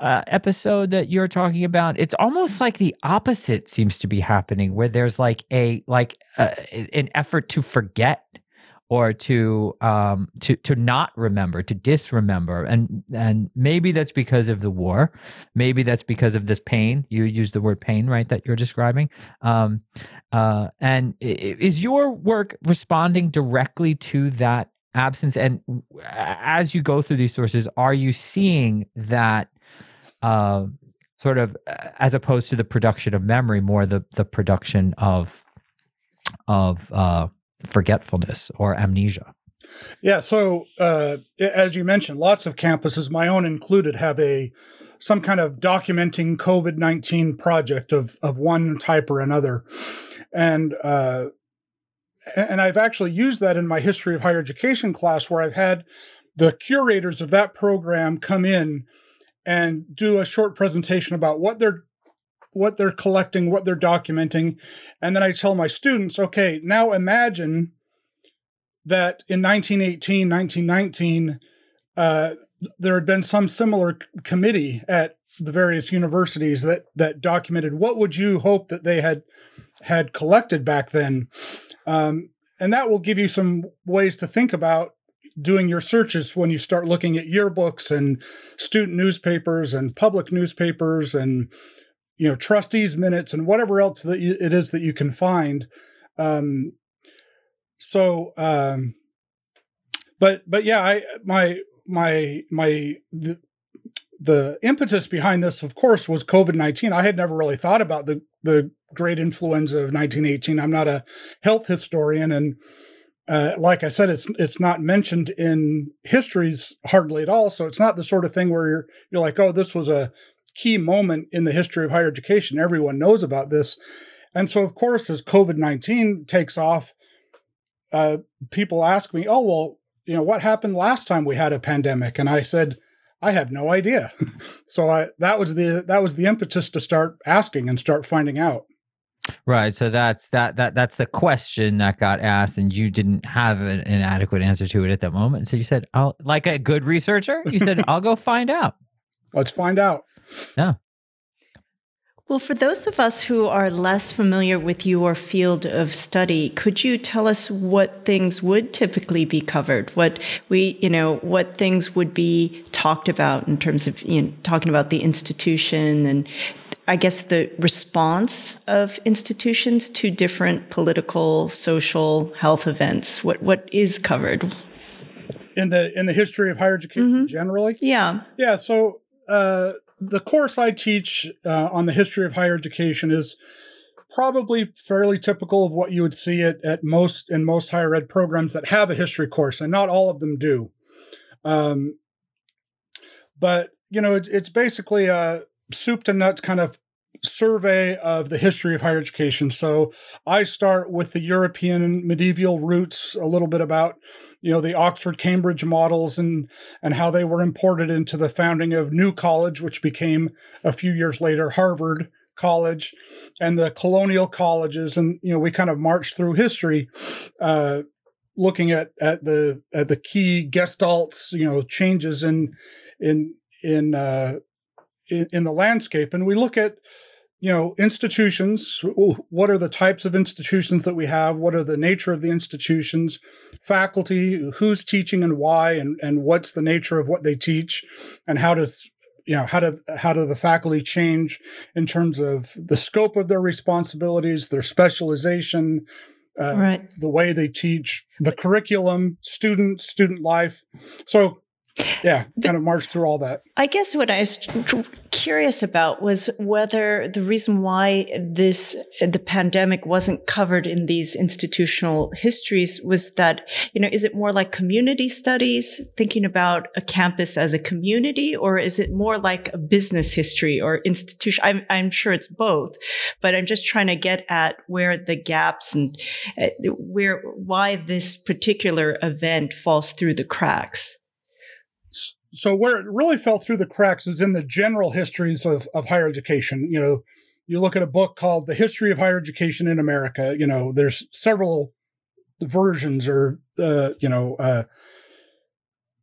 uh, episode that you're talking about, it's almost like the opposite seems to be happening, where there's like a like uh, an effort to forget or to um to to not remember to disremember. And and maybe that's because of the war. Maybe that's because of this pain. You use the word pain right that you're describing. Um uh and is your work responding directly to that absence? And as you go through these sources are you seeing that uh, sort of as opposed to the production of memory more the the production of of uh forgetfulness or amnesia. Yeah, so uh, as you mentioned, lots of campuses, my own included, have a some kind of documenting COVID nineteen project of of one type or another, and uh, and I've actually used that in my history of higher education class, where I've had the curators of that program come in and do a short presentation about what they're what they're collecting, what they're documenting. And then I tell my students, okay, now imagine that in 1918, 1919, uh, there had been some similar committee at the various universities that that documented what would you hope that they had had collected back then um, and that will give you some ways to think about doing your searches when you start looking at yearbooks and student newspapers and public newspapers and you know trustees minutes and whatever else that you, it is that you can find. Um so um but but yeah i my my my the, the impetus behind this of course was covid-19 i had never really thought about the the great influenza of 1918 i'm not a health historian and uh, like I said, it's it's not mentioned in histories hardly at all. So it's not the sort of thing where you're you're like, oh, this was a key moment in the history of higher education. Everyone knows about this. And so, of course, as COVID 19 takes off, uh, people ask me, oh, well, you know, what happened last time we had a pandemic? And I said, I have no idea. (laughs) so I, that was the that was the impetus to start asking and start finding out. Right. So that's that that that's the question that got asked, and you didn't have an, an adequate answer to it at that moment. So you said, "I'll like a good researcher." You said, "I'll go find out." (laughs) Let's find out. Yeah. Well, for those of us who are less familiar with your field of study, could you tell us what things would typically be covered? What we, you know, what things would be talked about in terms of you know, talking about the institution and I guess the response of institutions to different political, social, health events. What what is covered in the in the history of higher education mm-hmm. generally? Yeah, yeah. So uh, the course I teach uh, on the history of higher education is probably fairly typical of what you would see at, at most in most higher ed programs that have a history course, and not all of them do. Um, but you know, it's it's basically a soup to nuts kind of survey of the history of higher education. So I start with the European medieval roots, a little bit about you know the Oxford Cambridge models and and how they were imported into the founding of New College, which became a few years later Harvard College, and the colonial colleges, and you know we kind of march through history. Uh, looking at at the at the key gestalts you know changes in in in uh in, in the landscape and we look at you know institutions what are the types of institutions that we have what are the nature of the institutions faculty who's teaching and why and and what's the nature of what they teach and how does you know how do how do the faculty change in terms of the scope of their responsibilities their specialization uh, right. the way they teach the curriculum student student life so yeah, kind of marched through all that. I guess what I was curious about was whether the reason why this the pandemic wasn't covered in these institutional histories was that you know is it more like community studies thinking about a campus as a community or is it more like a business history or institution I'm I'm sure it's both but I'm just trying to get at where the gaps and uh, where why this particular event falls through the cracks so where it really fell through the cracks is in the general histories of, of higher education. You know, you look at a book called The History of Higher Education in America, you know, there's several versions or, uh, you know, uh,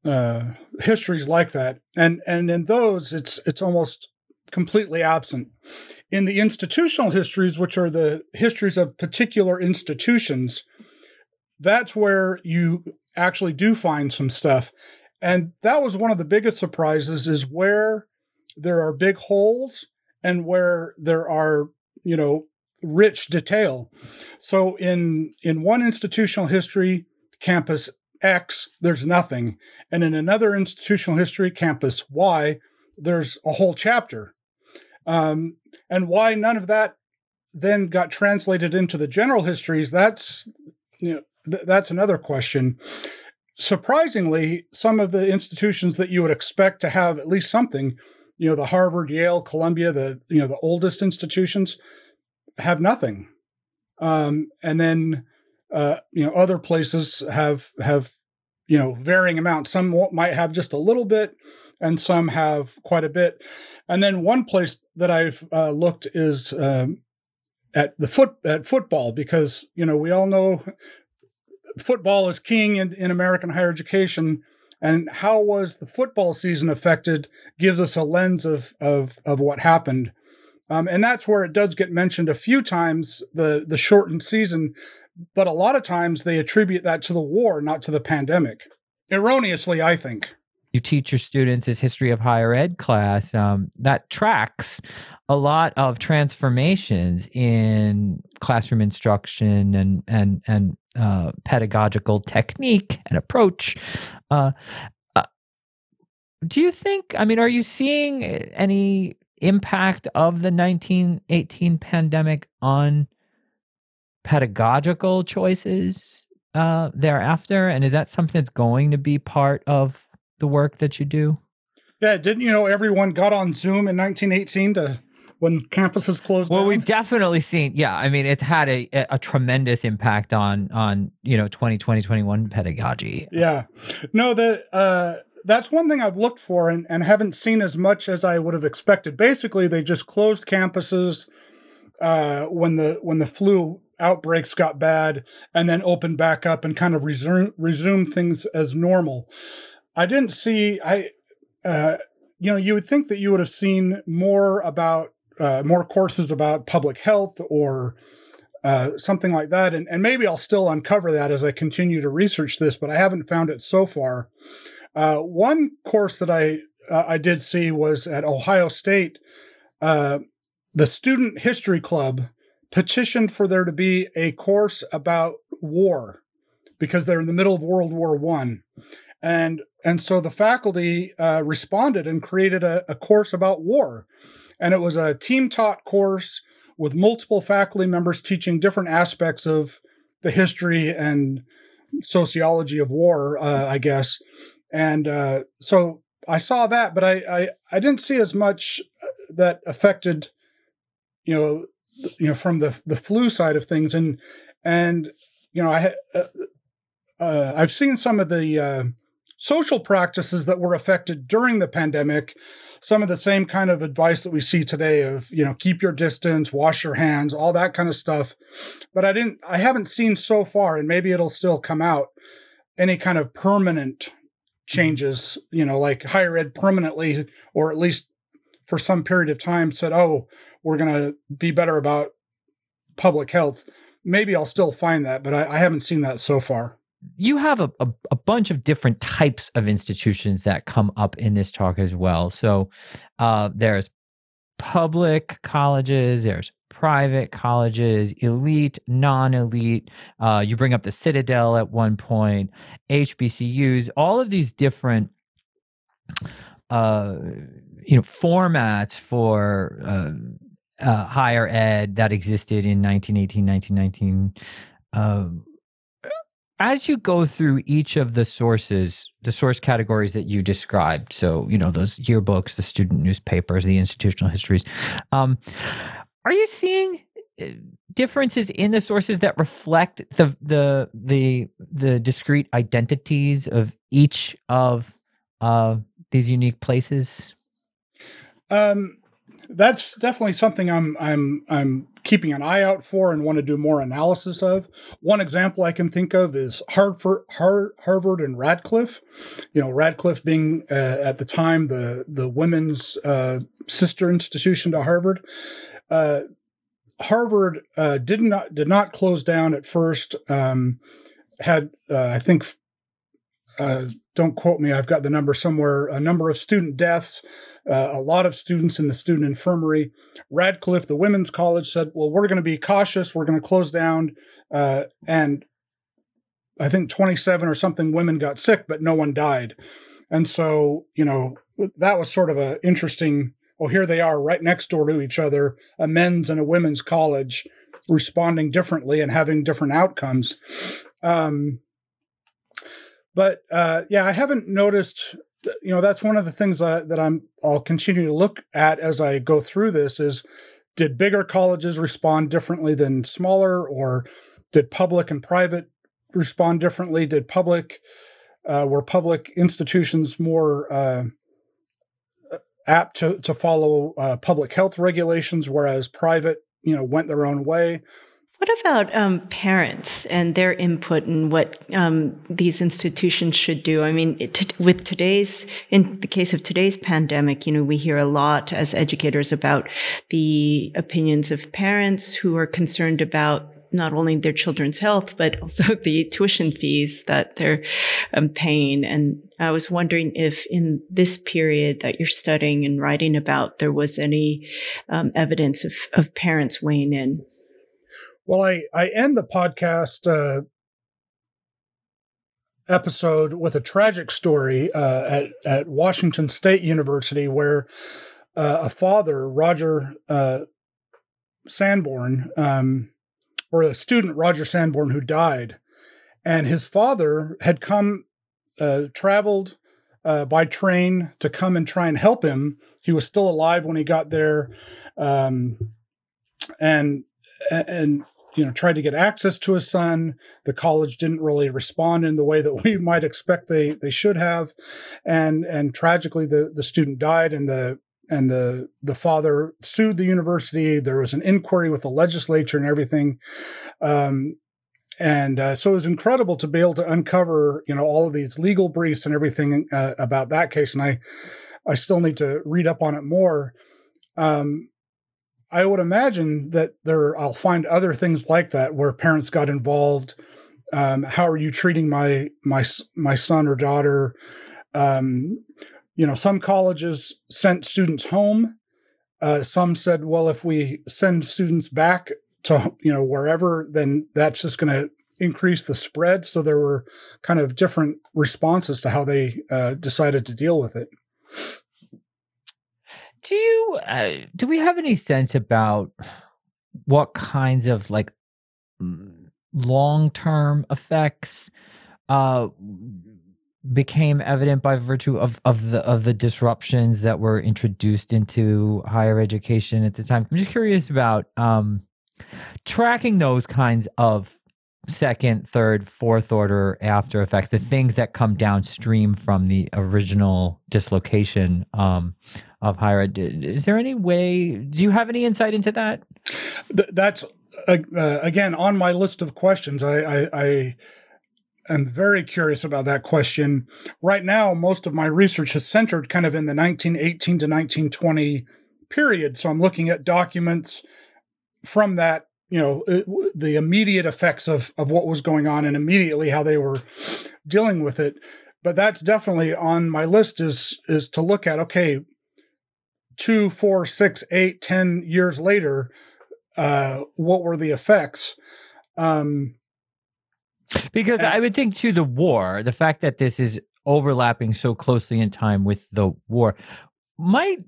uh, histories like that, and and in those, it's it's almost completely absent. In the institutional histories, which are the histories of particular institutions, that's where you actually do find some stuff. And that was one of the biggest surprises is where there are big holes and where there are, you know, rich detail. So in in one institutional history, campus X, there's nothing. And in another institutional history, campus Y, there's a whole chapter. Um, and why none of that then got translated into the general histories, that's you know, th- that's another question. Surprisingly, some of the institutions that you would expect to have at least something, you know, the Harvard, Yale, Columbia, the you know the oldest institutions, have nothing. Um, and then uh, you know other places have have you know varying amounts. Some might have just a little bit, and some have quite a bit. And then one place that I've uh, looked is um, at the foot at football because you know we all know football is king in, in American higher education. And how was the football season affected gives us a lens of of of what happened. Um, and that's where it does get mentioned a few times the the shortened season, but a lot of times they attribute that to the war, not to the pandemic. Erroneously, I think you teach your students as history of higher ed class um, that tracks a lot of transformations in classroom instruction and and and uh, pedagogical technique and approach uh, uh, do you think i mean are you seeing any impact of the 1918 pandemic on pedagogical choices uh, thereafter and is that something that's going to be part of the work that you do? Yeah, didn't you know everyone got on Zoom in 1918 to when campuses closed well down? we've definitely seen yeah i mean it's had a, a tremendous impact on on you know 2020 21 pedagogy yeah no the uh that's one thing i've looked for and, and haven't seen as much as i would have expected basically they just closed campuses uh when the when the flu outbreaks got bad and then opened back up and kind of resume resume things as normal I didn't see. I, uh, you know, you would think that you would have seen more about uh, more courses about public health or uh, something like that, and, and maybe I'll still uncover that as I continue to research this, but I haven't found it so far. Uh, one course that I uh, I did see was at Ohio State. Uh, the Student History Club petitioned for there to be a course about war because they're in the middle of World War One, and and so the faculty uh, responded and created a, a course about war. And it was a team taught course with multiple faculty members teaching different aspects of the history and sociology of war, uh, I guess. And uh, so I saw that, but I, I, I didn't see as much uh, that affected, you know, you know, from the the flu side of things. And and you know, I uh, uh, I've seen some of the social practices that were affected during the pandemic some of the same kind of advice that we see today of you know keep your distance wash your hands all that kind of stuff. But i didn't i haven't seen so far and maybe it'll still come out any kind of permanent mm-hmm. changes you know like higher ed permanently or at least for some period of time said oh we're going to be better about public health. Maybe i'll still find that but I, I haven't seen that so far you have a, a, a, bunch of different types of institutions that come up in this talk as well. So uh, there's public colleges, there's private colleges, elite, non elite. Uh, you bring up the Citadel at one point, HBCUs, all of these different. Uh, you know formats for uh, uh, higher ed that existed in 1918 1919 uh, as you go through each of the sources, the source categories that you described, so you know those yearbooks, the student newspapers, the institutional histories, um, are you seeing uh, differences in the sources that reflect the the the the discrete identities of each of uh, these unique places? Um, that's definitely something I'm I'm I'm keeping an eye out for and want to do more analysis of. One example I can think of is Harvard, Harvard and Radcliffe. You know, Radcliffe being uh, at the time the the women's uh, sister institution to Harvard. Uh, Harvard uh, did not did not close down at first. Um, had uh, I think uh, don't quote me, I've got the number somewhere, a number of student deaths, uh, a lot of students in the student infirmary. Radcliffe, the women's college, said, well, we're going to be cautious. We're going to close down. Uh, and I think 27 or something women got sick, but no one died. And so, you know, that was sort of an interesting, well, here they are right next door to each other, a men's and a women's college responding differently and having different outcomes. Um, but uh, yeah, I haven't noticed. You know, that's one of the things that, I'm. I'll continue to look at as I go through this. Is did bigger colleges respond differently than smaller, or did public and private respond differently? Did public uh, were public institutions more uh, apt to to follow uh, public health regulations, whereas private, you know, went their own way? What about um, parents and their input and what um, these institutions should do? I mean, t- with today's, in the case of today's pandemic, you know, we hear a lot as educators about the opinions of parents who are concerned about not only their children's health, but also (laughs) the tuition fees that they're um, paying. And I was wondering if in this period that you're studying and writing about, there was any um, evidence of, of parents weighing in. Well, I, I end the podcast uh, episode with a tragic story uh, at, at Washington State University where uh, a father, Roger uh, Sanborn, um, or a student, Roger Sanborn, who died, and his father had come, uh, traveled uh, by train to come and try and help him. He was still alive when he got there. Um, and and you know tried to get access to his son. The college didn't really respond in the way that (laughs) we might expect they they should have. And and tragically the the student died and the and the the father sued the university. There was an inquiry with the legislature and everything. Um, and uh, so it was incredible to be able to uncover you know all of these legal briefs and everything uh, about that case. And i i still need to read up on it more. Um, I would imagine that there I'll find other things like that where parents got involved. Um, how are you treating my my my son or daughter? Um, you know, some colleges sent students home. Uh, some said, well, if we send students back to you know wherever, then that's just going to increase the spread. So there were kind of different responses to how they uh, decided to deal with it do you uh, do we have any sense about what kinds of like long-term effects uh became evident by virtue of of the of the disruptions that were introduced into higher education at the time? I'm just curious about um tracking those kinds of second, third, fourth order after effects, the things that come downstream from the original dislocation um, of higher ed. Is there any way? Do you have any insight into that? That's uh, again on my list of questions. I, I, I am very curious about that question. Right now, most of my research is centered kind of in the 1918 to 1920 period. So I'm looking at documents from that you know it, the immediate effects of of what was going on and immediately how they were dealing with it but that's definitely on my list is is to look at okay two four six eight ten years later uh what were the effects? Um because and, i would think to the war the fact that this is overlapping so closely in time with the war might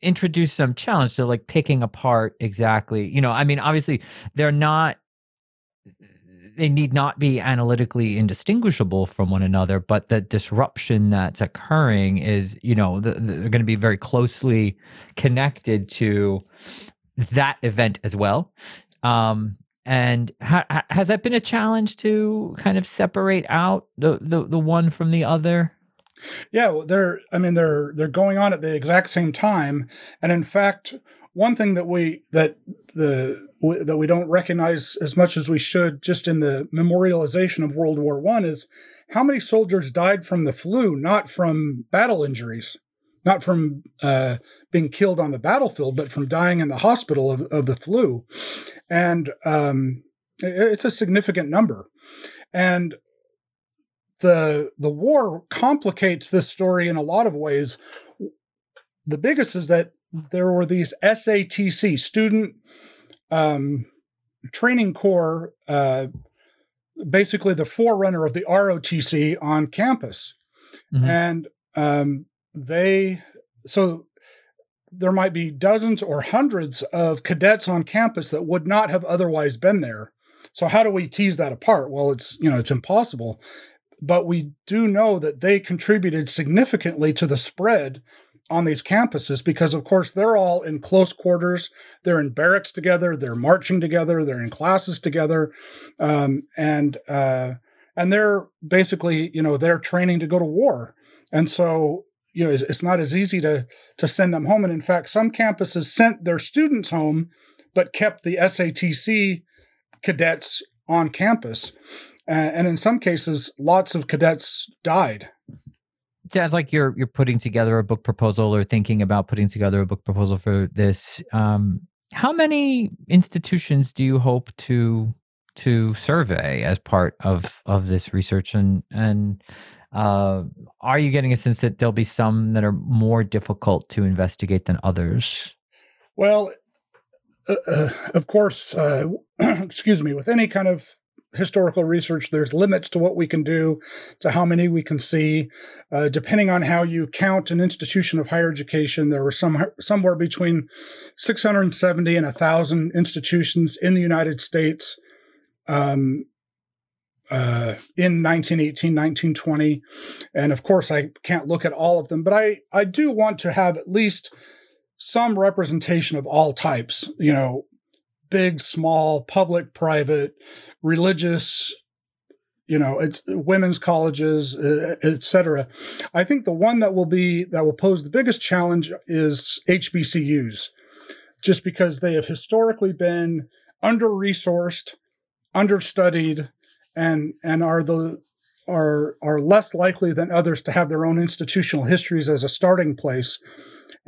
introduce some challenge. To like picking apart exactly you know i mean obviously they're not they need not be analytically indistinguishable from one another but the disruption that's occurring is you know the, the, they're going to be very closely connected to that event as well um and ha- has that been a challenge to kind of separate out the, the the one from the other yeah, well, they're. I mean, they're they're going on at the exact same time, and in fact, one thing that we that the w- that we don't recognize as much as we should just in the memorialization of World War One is how many soldiers died from the flu, not from battle injuries, not from uh, being killed on the battlefield, but from dying in the hospital of, of the flu, and um, it's a significant number, and the the war complicates this story in a lot of ways. The biggest is that there were these SATC student um, training corps, uh, basically the forerunner of the ROTC on campus, mm-hmm. and um, they so there might be dozens or hundreds of cadets on campus that would not have otherwise been there. So how do we tease that apart? Well, it's you know it's impossible, but we do know that they contributed significantly to the spread on these campuses because of course they're all in close quarters. They're in barracks together. They're marching together. They're in classes together. Um, and uh, and they're basically you know they're training to go to war. And so you know it's, it's not as easy to to send them home. And in fact some campuses sent their students home but kept the SATC cadets on campus. Uh, and in some cases lots of cadets died sounds like you're you're putting together a book proposal or thinking about putting together a book proposal for this. Um, how many institutions do you hope to to survey as part of of this research and and uh, are you getting a sense that there'll be some that are more difficult to investigate than others? Well, uh, uh, of course, uh, (clears throat) excuse me, with any kind of historical research, there's limits to what we can do, to how many we can see. Uh, depending on how you count an institution of higher education, there were some somewhere between 670 and 1,000 institutions in the United States um, uh, in 1918, 1920. And of course, I can't look at all of them, but I, I do want to have at least some representation of all types, you know, big, small, public, private, religious, you know, it's women's colleges, etc. I think the one that will be that will pose the biggest challenge is HBCUs, just because they have historically been under resourced, understudied, and and are the are are less likely than others to have their own institutional histories as a starting place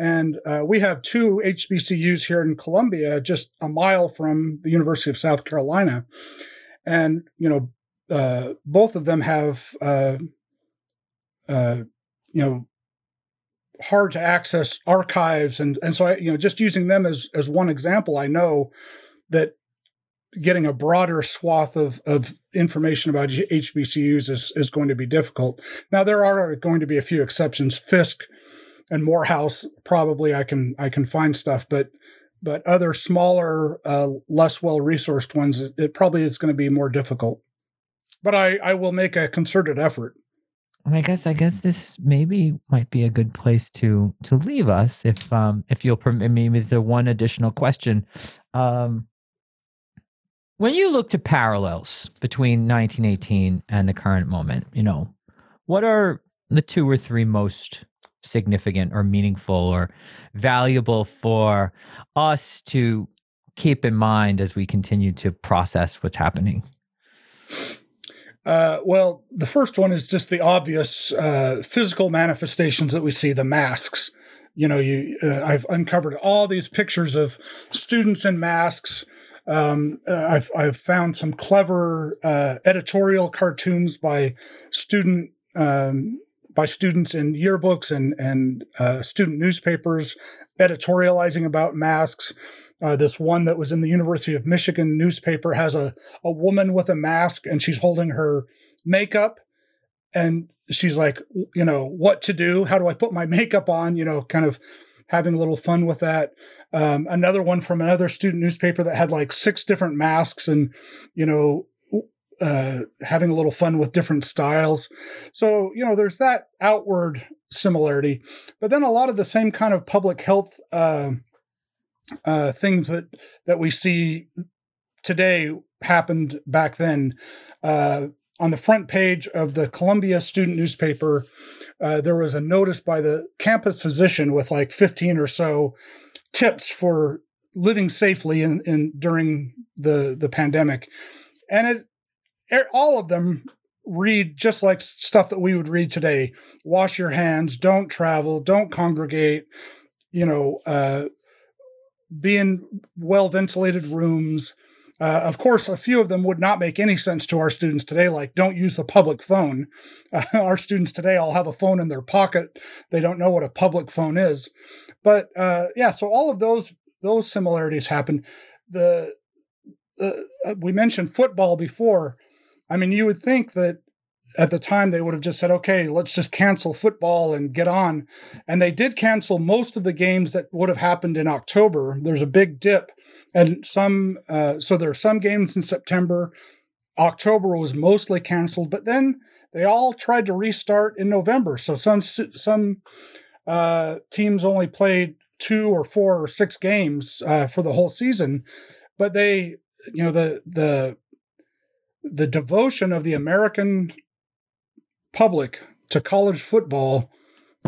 and uh, we have two HBCUs here in Columbia, just a mile from the University of South Carolina. And, you know, uh, both of them have, uh, uh you know, hard to access archives. And, and so, I, you know, just using them as, as one example, I know that getting a broader swath of, of information about HBCUs is, is going to be difficult. Now, there are going to be a few exceptions. Fisk and Morehouse probably I can I can find stuff, but but other smaller, uh, less well resourced ones, it, it probably is going to be more difficult. But I I will make a concerted effort. I guess I guess this maybe might be a good place to to leave us if um if you'll permit me with the one additional question. Um, when you look to parallels between 1918 and the current moment, you know, what are the two or three most significant or meaningful or valuable for us to keep in mind as we continue to process what's happening? Uh, well, the first one is just the obvious uh, physical manifestations that we see the masks. You know, you uh, I've uncovered all these pictures of students in masks. Um, uh, I've I've found some clever uh, editorial cartoons by student um, by students in yearbooks and and uh, student newspapers editorializing about masks. Uh, this one that was in the University of Michigan newspaper has a a woman with a mask and she's holding her makeup and she's like, you know, what to do? How do I put my (laughs) makeup on? You know, kind of having a little fun with that. Um, another one from another student newspaper that had like six different masks and, you know, uh, having a little fun with different styles. So, you know, there's that outward similarity, but then a lot of the same kind of public health uh, uh, things that that we see today happened back then. On the front page of the Columbia student newspaper, uh, there was a notice by the campus physician with like 15 or so tips for living safely in, in during the the pandemic, and it er, all of them read just like stuff that we would read today. Wash your hands, don't travel, don't congregate. You know, uh, be in well ventilated rooms. Uh, of course, a few of them would not make any sense to our students today, like don't use the public phone. (laughs) Uh, our students today all have a phone in their pocket. They don't know what a public phone is. But uh, yeah, so all of those those similarities happen. The, uh, we mentioned football before. I mean, you would think that at the time they would have just said, okay, let's just cancel football and get on. And they did cancel most of the games that would have happened in October. There's a big dip, and some, uh, so there are some games in September. October was mostly canceled, but then they all tried to restart in November. So some some uh, teams only played two or four or six games uh, for the whole season, but they, you know, the the the devotion of the American public to college football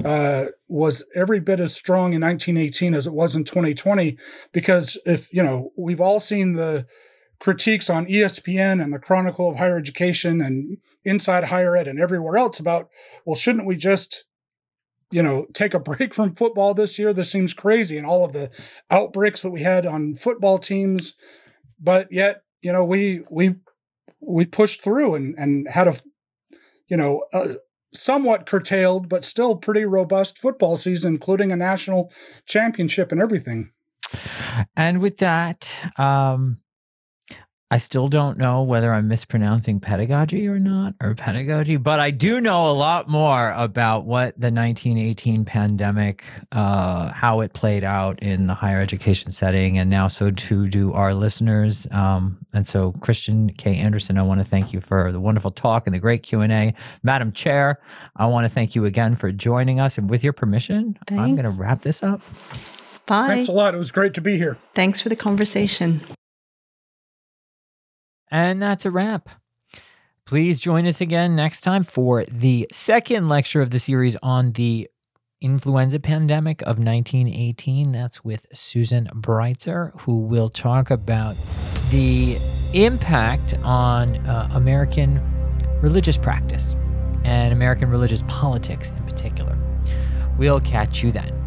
uh, was every bit as strong in 1918 as it was in 2020. Because if you know, we've all seen the critiques on ESPN and the Chronicle of Higher Education and Inside Higher Ed and everywhere else about, well, shouldn't we just you know, take a break from football this year. This seems crazy, and all of the outbreaks that we had on football teams. But yet, you know, we we we pushed through and and had a, you know, a somewhat curtailed but still pretty robust football season, including a national championship and everything. And with that, um, I still don't know whether I'm mispronouncing pedagogy or not, or pedagogy, but I do know a lot more about what the 1918 pandemic, uh, how it played out in the higher education setting, and now so too do our listeners. Um, and so, Christian K. Anderson, I want to thank you for the wonderful talk and the great Q and A, Madam Chair. I want to thank you again for joining us, and with your permission, Thanks. I'm going to wrap this up. Bye. Thanks a lot. It was great to be here. Thanks for the conversation. And that's a wrap. Please join us again next time for the second lecture of the series on the influenza pandemic of 1918. That's with Susan Breitzer, who will talk about the impact on uh, American religious practice and American religious politics in particular. We'll catch you then.